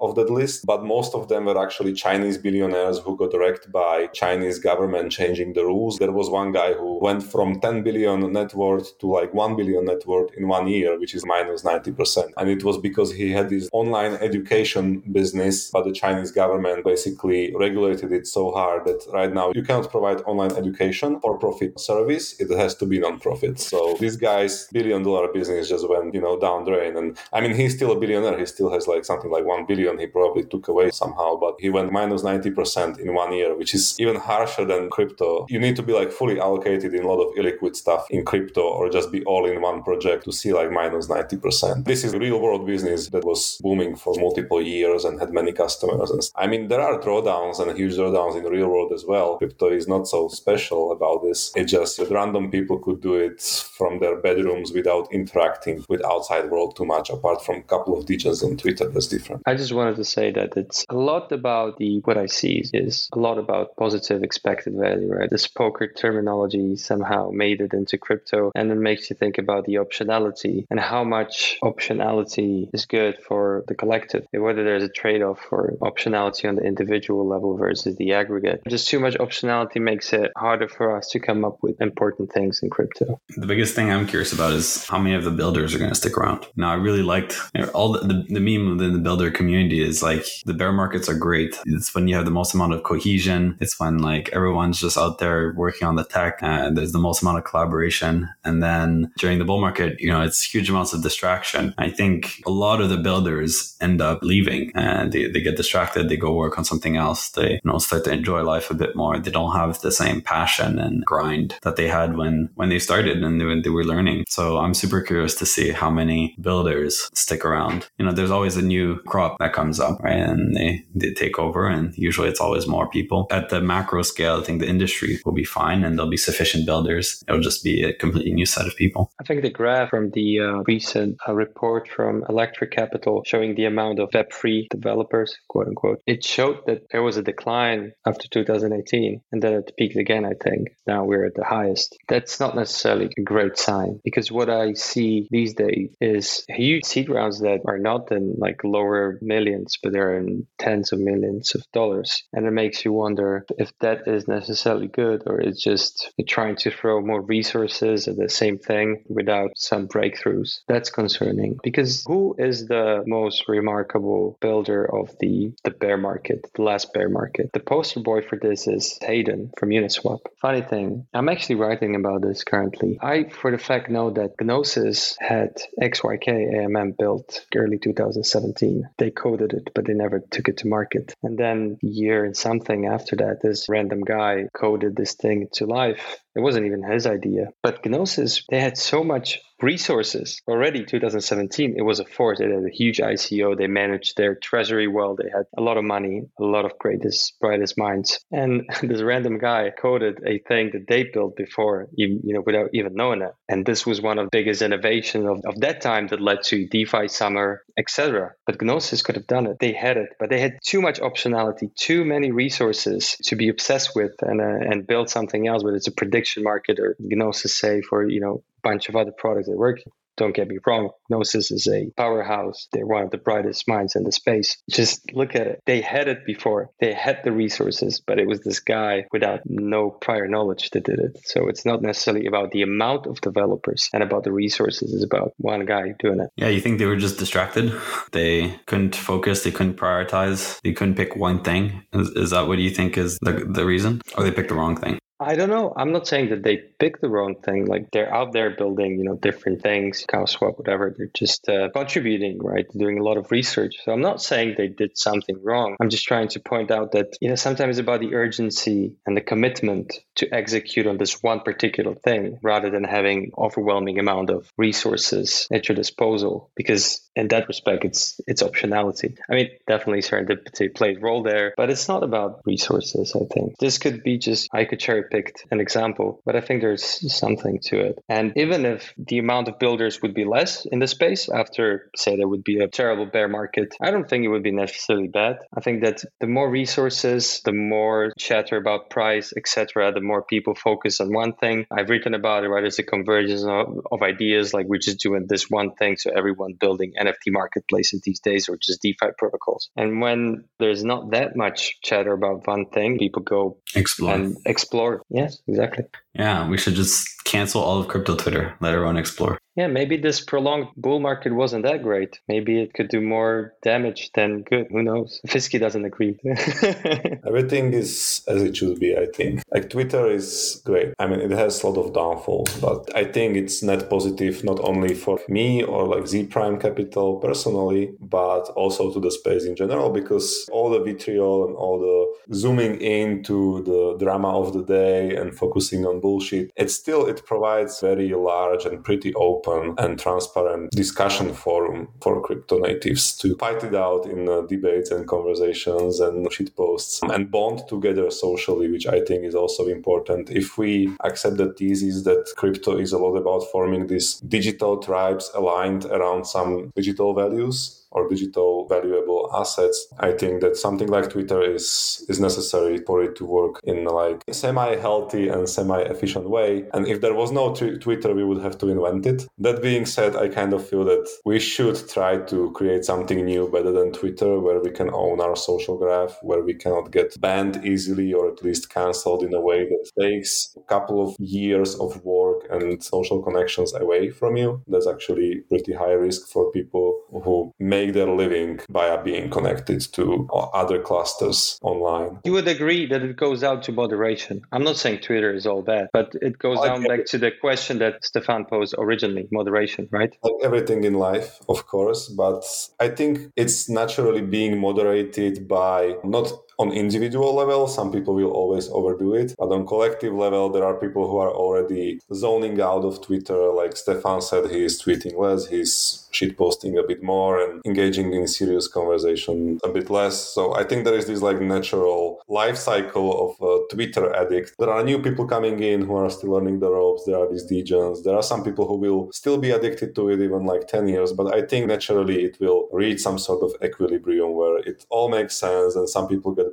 of that list. But most of them were actually Chinese billionaires who got wrecked by Chinese government changing the rules. There was one guy who went from 10 billion net worth to like 1 billion net worth in one year, which is minus 90%. And it was because he had this online education business, but the Chinese government basically regulated it so hard that right now you cannot provide online education for profit service. It has to be non-profit. So this guy's billion dollar business just went, you know, down drain. And I mean, he's still a billionaire. He still has like something like 1 billion. He probably took away somehow, but he went minus 90% in one year, which is even harsher than crypto. You need to be like fully allocated in a lot of illiquid stuff in crypto or just be all in one project to see like minus 90%. This is real world business that was booming for multiple years and had many customers. And I mean, there are drawdowns and huge drawdowns in the real world as well. Crypto is not so special about this. It just random people could do it from their bedrooms without interacting with outside world too much, apart from a couple of digits on Twitter. That's different. I just wanted to say that it's a lot about the what I see is a lot about positive expected value, right? This poker terminology somehow made it into crypto and it makes you think about the optionality and how much optionality is good for the collective, whether there's a trade off for optionality on the individual level versus the aggregate. Just too much optionality makes it harder for us to come up with important things in crypto. The biggest thing I'm curious about is how many of the builders are going to stick around. Now, I really liked all the, the, the meme within the builder community is like the bear markets are great. It's when you have the most amount of cohesion. It's when like everyone's just out there working on the tech and there's the most amount of collaboration. And then during the bull market, you know, it's huge amounts of distraction. I think a lot of the builders end up leaving and they, they get distracted. They go work on something else. They you know start to enjoy life a bit more. They don't have the same passion and grind that they had when when they started and they, they were learning. So I'm super curious to see how many builders stick around. You know, there's always a new crop that comes up, right? And they they take over, and usually it's always more people. At the macro scale, I think the industry will be fine, and there'll be sufficient builders. It'll just be a completely new set of people. I think the graph from the uh, recent uh, report from Electric Capital showing the amount of Web3 developers, quote unquote. It showed that there was a decline after 2018 and then it peaked again, I think. Now we're at the highest. That's not necessarily a great sign. because what I see these days is huge seed rounds that are not in like lower millions, but they're in tens of millions of dollars. And it makes you wonder if that is necessarily good or it's just trying to throw more resources at the same thing without some breakthroughs. That's concerning because who is the most remarkable builder of the, the bear market, the last bear market? The poster boy for this is Hayden from Uniswap. Funny thing, I'm actually writing about this currently. I, for the fact, know that Gnosis had XYK AMM built early 2017. They coded it, but they never took it to market. And then year and something after that, this random guy coded this thing to life. It wasn't even his idea. But Gnosis, they had so much resources already 2017 it was a force. They had a huge ico they managed their treasury well. They had a lot of money a lot of greatest brightest minds. And this random guy coded a thing that they built before you, you know without even knowing it. And this was one of the biggest innovations of, of that time that led to defi summer etc but gnosis could have done it. They had it. But they had too much optionality too many resources to be obsessed with and uh, and build something else whether it's a prediction market or gnosis safe or you know a bunch of other products that work. Don't get me wrong, Gnosis is a powerhouse. They're one of the brightest minds in the space. Just look at it. They had it before. They had the resources, but it was this guy without no prior knowledge that did it. So it's not necessarily about the amount of developers and about the resources. It's about one guy doing it. Yeah, you think they were just distracted? They couldn't focus. They couldn't prioritize. They couldn't pick one thing. Is, is that what you think is the, the reason? Or they picked the wrong thing? I don't know. I'm not saying that they picked the wrong thing. Like they're out there building, you know, different things, swap, whatever. They're just uh, contributing, right? Doing a lot of research. So I'm not saying they did something wrong. I'm just trying to point out that, you know, sometimes it's about the urgency and the commitment to execute on this one particular thing rather than having overwhelming amount of resources at your disposal. Because in that respect, it's it's optionality. I mean, definitely serendipity played a role there, but it's not about resources. I think this could be just I could cherry picked an example, but I think there's something to it. And even if the amount of builders would be less in the space after, say, there would be a terrible bear market, I don't think it would be necessarily bad. I think that the more resources, the more chatter about price, etc., the more people focus on one thing. I've written about it, right? It's a convergence of, of ideas, like we're just doing this one thing, so everyone building NFT marketplaces these days or just DeFi protocols. And when there's not that much chatter about one thing, people go explore and explore Yes, exactly. Yeah, we should just cancel all of crypto Twitter. Let everyone explore. Yeah, maybe this prolonged bull market wasn't that great. Maybe it could do more damage than good. Who knows? Fisky doesn't agree. Everything is as it should be, I think. Like Twitter is great. I mean, it has a lot of downfalls, but I think it's net positive not only for me or like Zee Prime Capital personally, but also to the space in general because all the vitriol and all the zooming into the drama of the day and focusing on bullshit, it still it provides very large and pretty open and transparent discussion forum for crypto natives to fight it out in uh, debates and conversations and shit posts and bond together socially, which I think is also important. If we accept the thesis that crypto is a lot about forming these digital tribes aligned around some digital values, or digital valuable assets, I think that something like Twitter is is necessary for it to work in like semi-healthy and semi-efficient way. And if there was no t- Twitter, we would have to invent it. That being said, I kind of feel that we should try to create something new better than Twitter, where we can own our social graph, where we cannot get banned easily or at least cancelled in a way that takes a couple of years of work and social connections away from you. That's actually pretty high risk for people who may make their living by being connected to other clusters online. You would agree that it goes out to moderation. I'm not saying Twitter is all bad, but it goes like down back to the question that Stefan posed originally moderation, right? Like everything in life, of course, but I think it's naturally being moderated by not on individual level, some people will always overdo it. But on collective level, there are people who are already zoning out of Twitter. Like Stefan said, he is tweeting less, he's shitposting a bit more and engaging in serious conversation a bit less. So I think there is this like natural life cycle of a Twitter addict. There are new people coming in who are still learning the ropes. There are these degens. There are some people who will still be addicted to it even like 10 years. But I think naturally it will reach some sort of equilibrium where it all makes sense and some people get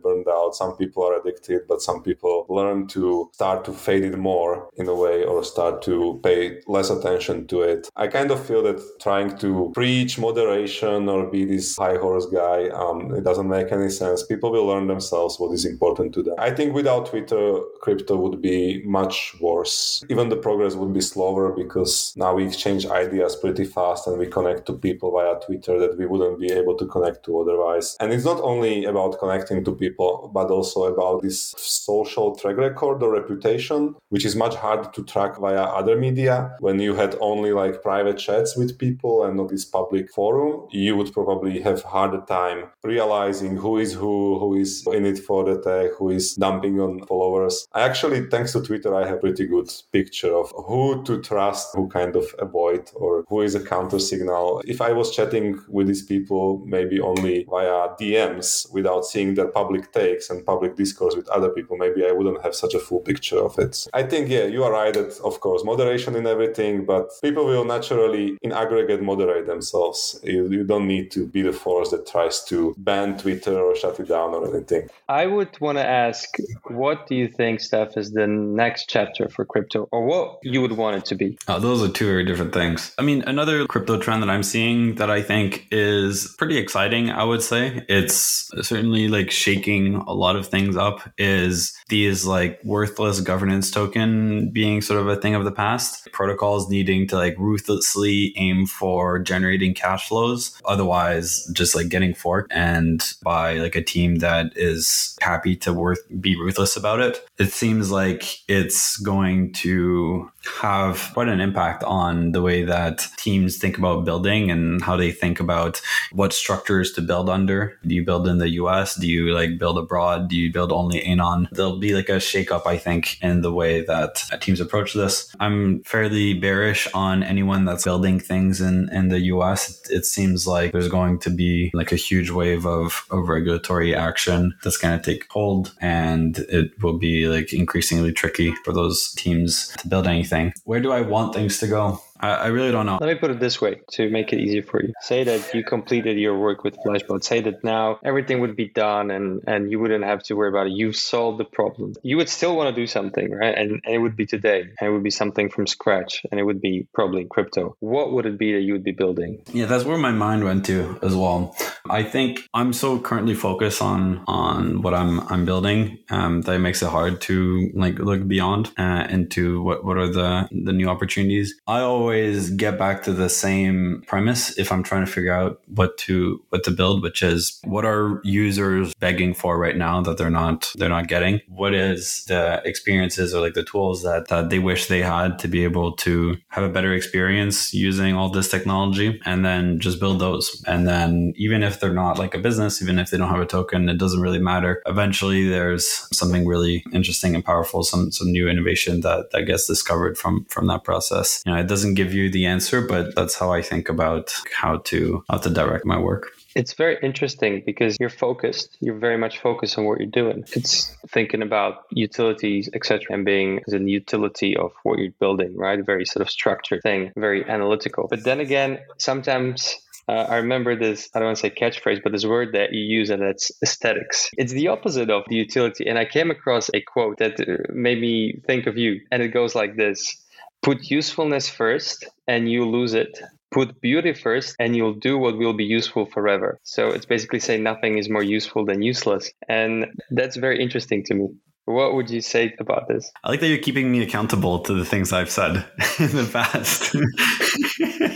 out. Some people are addicted, but some people learn to start to fade it more in a way or start to pay less attention to it. I kind of feel that trying to preach moderation or be this high horse guy, um, it doesn't make any sense. People will learn themselves what is important to them. I think without Twitter, crypto would be much worse. Even the progress would be slower because now we exchange ideas pretty fast and we connect to people via Twitter that we wouldn't be able to connect to otherwise. And it's not only about connecting to people, but also about this social track record or reputation, which is much harder to track via other media. When you had only like private chats with people and not this public forum, you would probably have harder time realizing who is who, who is in it for the tech, who is dumping on followers. I actually, thanks to Twitter, I have pretty good picture of who to trust, who kind of avoid, or who is a counter signal. If I was chatting with these people, maybe only via DMs without seeing their public takes and public discourse with other people, maybe I wouldn't have such a full picture of it. I think, yeah, you are right that, of course, moderation in everything, but people will naturally, in aggregate, moderate themselves. You, you don't need to be the force that tries to ban Twitter or shut it down or anything. I would want to ask, what do you think, Steph, is the next chapter for crypto, or what you would want it to be? Oh, those are two very different things. I mean, another crypto trend that I'm seeing that I think is pretty exciting, I would say, it's certainly like shaking a lot of things up, is these like worthless governance token being sort of a thing of the past. Protocols needing to like ruthlessly aim for generating cash flows, otherwise just like getting forked and by like a team that is happy to worth be ruthless about it. It seems like it's going to have quite an impact on the way that teams think about building and how they think about what structures to build under. Do you build in the US? Do you like build abroad? Do you build only Anon? There'll be like a shakeup, I think, in the way that uh, teams approach this. I'm fairly bearish on anyone that's building things in, in the US. It seems like there's going to be like a huge wave of, of regulatory action that's going to take hold and it will be like increasingly tricky for those teams to build anything. Where do I want things to go? I, I really don't know. Let me put it this way to make it easier for you. Say that you completed your work with Flashbot. Say that now everything would be done and, and you wouldn't have to worry about it. You've solved the problem. You would still want to do something, right? And, and it would be today. And it would be something from scratch. And it would be probably crypto. What would it be that you would be building? Yeah, that's where my mind went to as well. I think I'm so currently focused on on what I'm I'm building um, that it makes it hard to like look beyond uh, into what what are the the new opportunities. I always get back to the same premise if I'm trying to figure out what to what to build, which is what are users begging for right now that they're not they're not getting. What is the experiences or like the tools that that they wish they had to be able to have a better experience using all this technology, and then just build those. And then even if they're not like a business, even if they don't have a token, it doesn't really matter. Eventually, there's something really interesting and powerful, some some new innovation that that gets discovered from from that process. You know, it doesn't give you the answer, but that's how I think about how to how to direct my work. It's very interesting because you're focused. You're very much focused on what you're doing. It's thinking about utilities, etc., and being as a utility of what you're building, right? Very sort of structured thing, very analytical. But then again, sometimes uh, I remember this, I don't want to say catchphrase, but this word that you use, and that's aesthetics. It's the opposite of the utility. And I came across a quote that made me think of you. And it goes like this Put usefulness first, and you lose it. Put beauty first, and you'll do what will be useful forever. So it's basically saying nothing is more useful than useless. And that's very interesting to me. What would you say about this? I like that you're keeping me accountable to the things I've said in the past.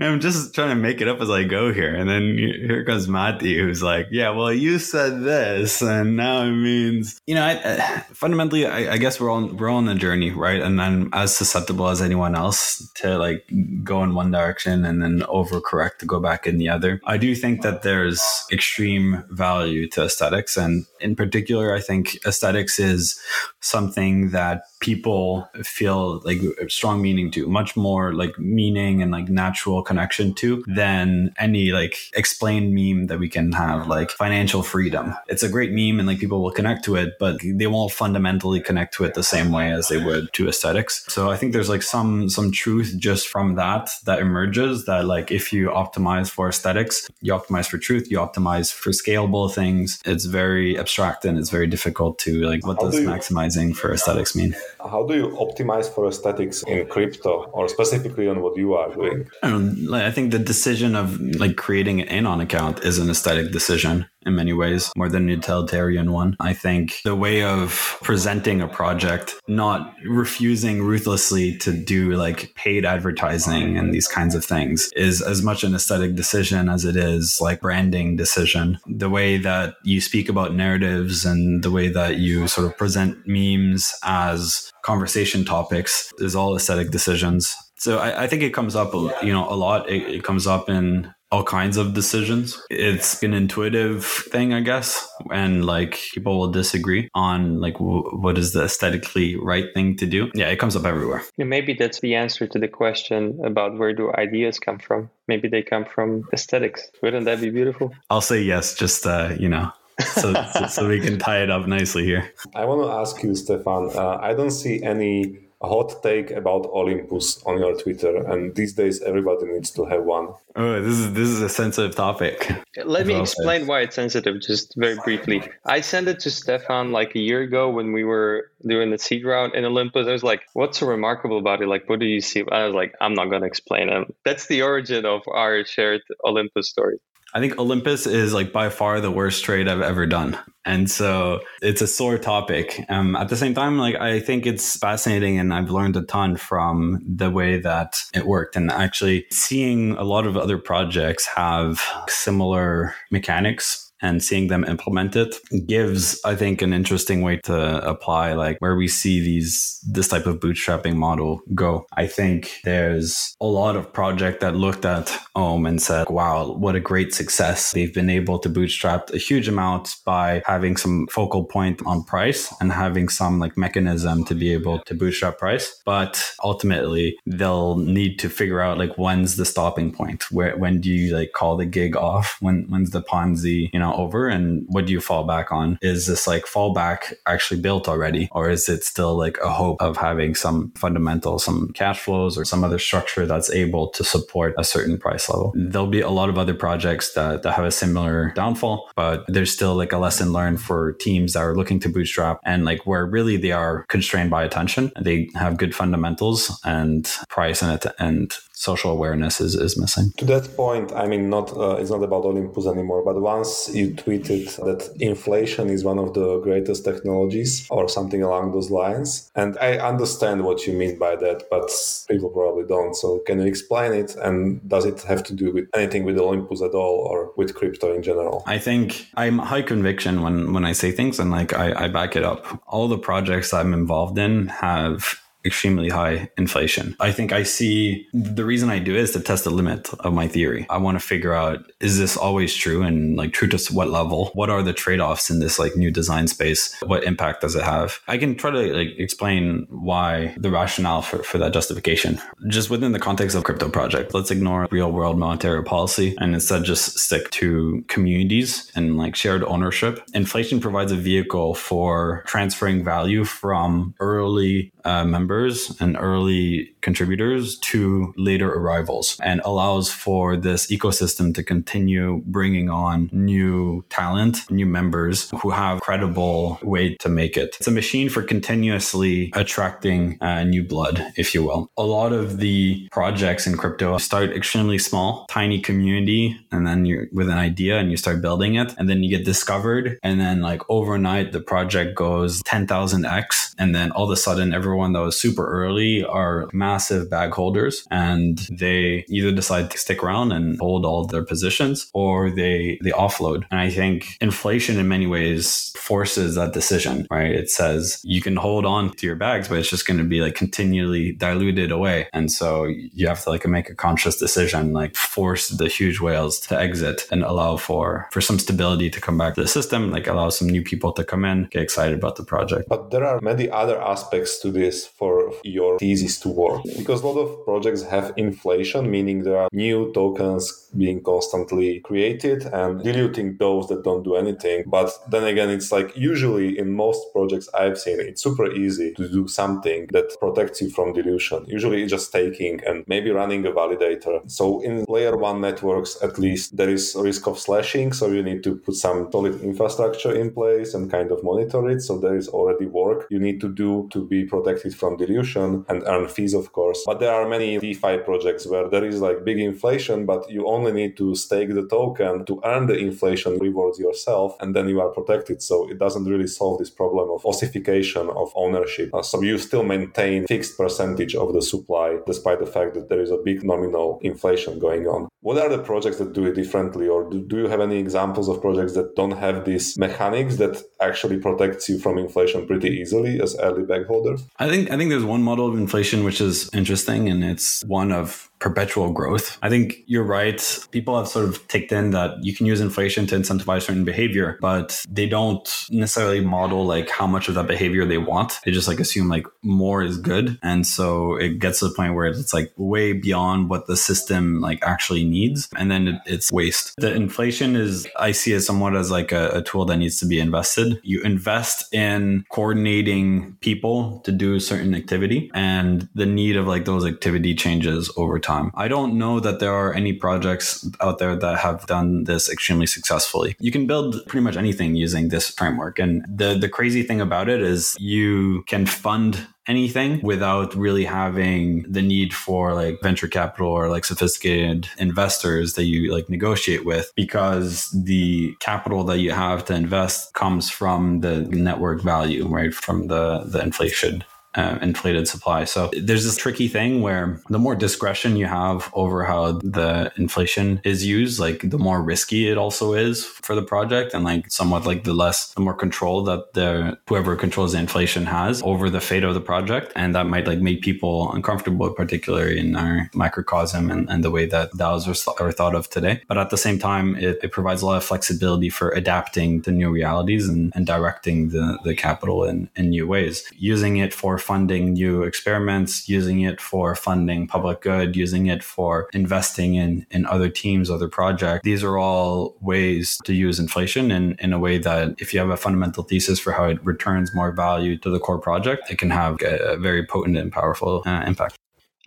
I'm just trying to make it up as I go here. And then here comes Matti, who's like, yeah, well, you said this, and now it means, you know, I, uh, fundamentally, I, I, guess we're all, we're all on a journey, right? And I'm as susceptible as anyone else to like go in one direction and then overcorrect to go back in the other. I do think that there's extreme value to aesthetics. And in particular, I think aesthetics is something that people feel like strong meaning to, much more like meaning and like natural connection to than any like explained meme that we can have, like financial freedom. It's a great meme and like people will connect to it, but they won't fundamentally connect to it the same way as they would to aesthetics. So I think there's like some some truth just from that that emerges that like if you optimize for aesthetics, you optimize for truth, you optimize for scalable things. It's very abstract and it's very difficult to like what does maximizing for aesthetics mean? How do you optimize for aesthetics in crypto or specifically on what you are doing? Um, I think the decision of like creating an anon account is an aesthetic decision in many ways, more than utilitarian one. I think the way of presenting a project, not refusing ruthlessly to do like paid advertising and these kinds of things, is as much an aesthetic decision as it is like branding decision. The way that you speak about narratives and the way that you sort of present memes as conversation topics is all aesthetic decisions. So I, I, think it comes up, you know, a lot. It, it comes up in all kinds of decisions. It's an intuitive thing, I guess, and like people will disagree on like w- what is the aesthetically right thing to do. Yeah, it comes up everywhere. Yeah, maybe that's the answer to the question about where do ideas come from. Maybe they come from aesthetics. Wouldn't that be beautiful? I'll say yes, just uh, you know, so, so, so, we can tie it up nicely here. I want to ask you, Stefan. Uh, I don't see any a hot take about Olympus on your Twitter, and these days everybody needs to have one. Oh, this is this is a sensitive topic. Let me explain why it's sensitive, just very briefly. I sent it to Stefan like a year ago when we were doing the seed round in Olympus. I was like, "What's so remarkable about it? Like, what do you see?" I was like, "I'm not gonna explain it." That's the origin of our shared Olympus story. I think Olympus is like by far the worst trade I've ever done. And so it's a sore topic. Um, at the same time, like I think it's fascinating and I've learned a ton from the way that it worked and actually seeing a lot of other projects have similar mechanics and seeing them implement it gives i think an interesting way to apply like where we see these this type of bootstrapping model go. I think there's a lot of project that looked at ohm and said wow what a great success. They've been able to bootstrap a huge amount by having some focal point on price and having some like mechanism to be able to bootstrap price. But ultimately they'll need to figure out like when's the stopping point? Where when do you like call the gig off? When when's the ponzi you know over and what do you fall back on? Is this like fallback actually built already or is it still like a hope of having some fundamental some cash flows or some other structure that's able to support a certain price level? There'll be a lot of other projects that, that have a similar downfall but there's still like a lesson learned for teams that are looking to bootstrap and like where really they are constrained by attention. They have good fundamentals and price and, and social awareness is, is missing. To that point, I mean, not uh, it's not about Olympus anymore, but once you tweeted that inflation is one of the greatest technologies or something along those lines. And I understand what you mean by that, but people probably don't. So can you explain it? And does it have to do with anything with Olympus at all or with crypto in general? I think I'm high conviction when, when I say things and like I, I back it up. All the projects I'm involved in have extremely high inflation. I think I see the reason I do it is to test the limit of my theory. I want to figure out is this always true and like true to what level? What are the trade-offs in this like new design space? What impact does it have? I can try to like explain why the rationale for, for that justification. Just within the context of crypto project, let's ignore real world monetary policy and instead just stick to communities and like shared ownership. Inflation provides a vehicle for transferring value from early uh, members and early contributors to later arrivals and allows for this ecosystem to continue bringing on new talent, new members who have credible way to make it. It's a machine for continuously attracting uh, new blood, if you will. A lot of the projects in crypto start extremely small, tiny community, and then you're with an idea and you start building it, and then you get discovered, and then like overnight the project goes 10,000x, and then all of a sudden everyone that was super early are massive bag holders and they either decide to stick around and hold all their positions or they they offload. And I think inflation in many ways forces that decision, right? It says you can hold on to your bags, but it's just going to be like continually diluted away. And so you have to like make a conscious decision, like force the huge whales to exit and allow for for some stability to come back to the system, like allow some new people to come in, get excited about the project. But there are many other aspects to this for your thesis to work. Because a lot of projects have inflation, meaning there are new tokens being constantly created and diluting those that don't do anything. But then again, it's like usually in most projects I've seen, it's super easy to do something that protects you from dilution. Usually it's just staking and maybe running a validator. So in layer one networks, at least there is risk of slashing. So you need to put some solid infrastructure in place and kind of monitor it. So there is already work you need to do to be protected from dilution and earn fees, of course. But there are many DeFi projects where there is like big inflation, but you only need to stake the token to earn the inflation rewards yourself, and then you are protected. So it doesn't really solve this problem of ossification of ownership. Uh, so you still maintain fixed percentage of the supply, despite the fact that there is a big nominal inflation going on. What are the projects that do it differently, or do, do you have any examples of projects that don't have these mechanics that actually protects you from inflation pretty easily as early bag holders? I think I think there's one model of inflation which is interesting, and it's one of perpetual growth. I think you're right. People have sort of ticked in that you can use inflation to incentivize certain behavior, but they don't necessarily model like how much of that behavior they want. They just like assume like more is good. And so it gets to the point where it's like way beyond what the system like actually needs. And then it, it's waste. The inflation is, I see it somewhat as like a, a tool that needs to be invested. You invest in coordinating people to do a certain activity and the need of like those activity changes over time time. I don't know that there are any projects out there that have done this extremely successfully. You can build pretty much anything using this framework. And the, the crazy thing about it is you can fund anything without really having the need for like venture capital or like sophisticated investors that you like negotiate with because the capital that you have to invest comes from the network value right from the the inflation uh, inflated supply. So there's this tricky thing where the more discretion you have over how the inflation is used, like the more risky it also is for the project, and like somewhat like the less, the more control that the whoever controls the inflation has over the fate of the project, and that might like make people uncomfortable, particularly in our microcosm and, and the way that DAOs are, are thought of today. But at the same time, it, it provides a lot of flexibility for adapting to new realities and, and directing the, the capital in, in new ways. Using it for funding new experiments, using it for funding public good, using it for investing in, in other teams, other projects. These are all ways to use inflation in, in a way that if you have a fundamental thesis for how it returns more value to the core project, it can have a, very potent and powerful uh, impact.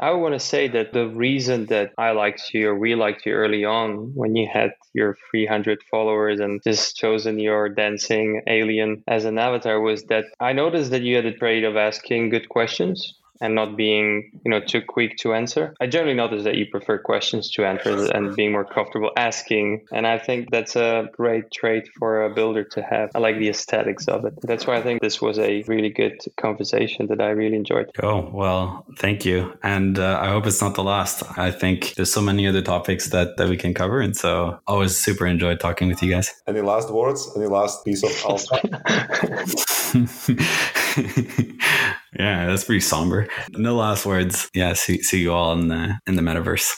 I want to say that the reason that I liked you or we liked you early on when you had your 300 followers and just chosen your dancing alien as an avatar was that I noticed that you had a trait of asking good questions and not being you know too quick to answer. I generally notice that you prefer questions to answers and being more comfortable asking. And i think that's a great trait for a builder to have. I like the aesthetics of it. That's why i think this was a really good conversation that i really enjoyed. Oh well thank you. And uh, i hope it's not the last. I think there's so many other topics that that we can cover. And so always super enjoyed talking with you guys. Any last words? Any last piece of alpha yeah, that's pretty somber. No last words. Yeah, see, see you all in the in the metaverse.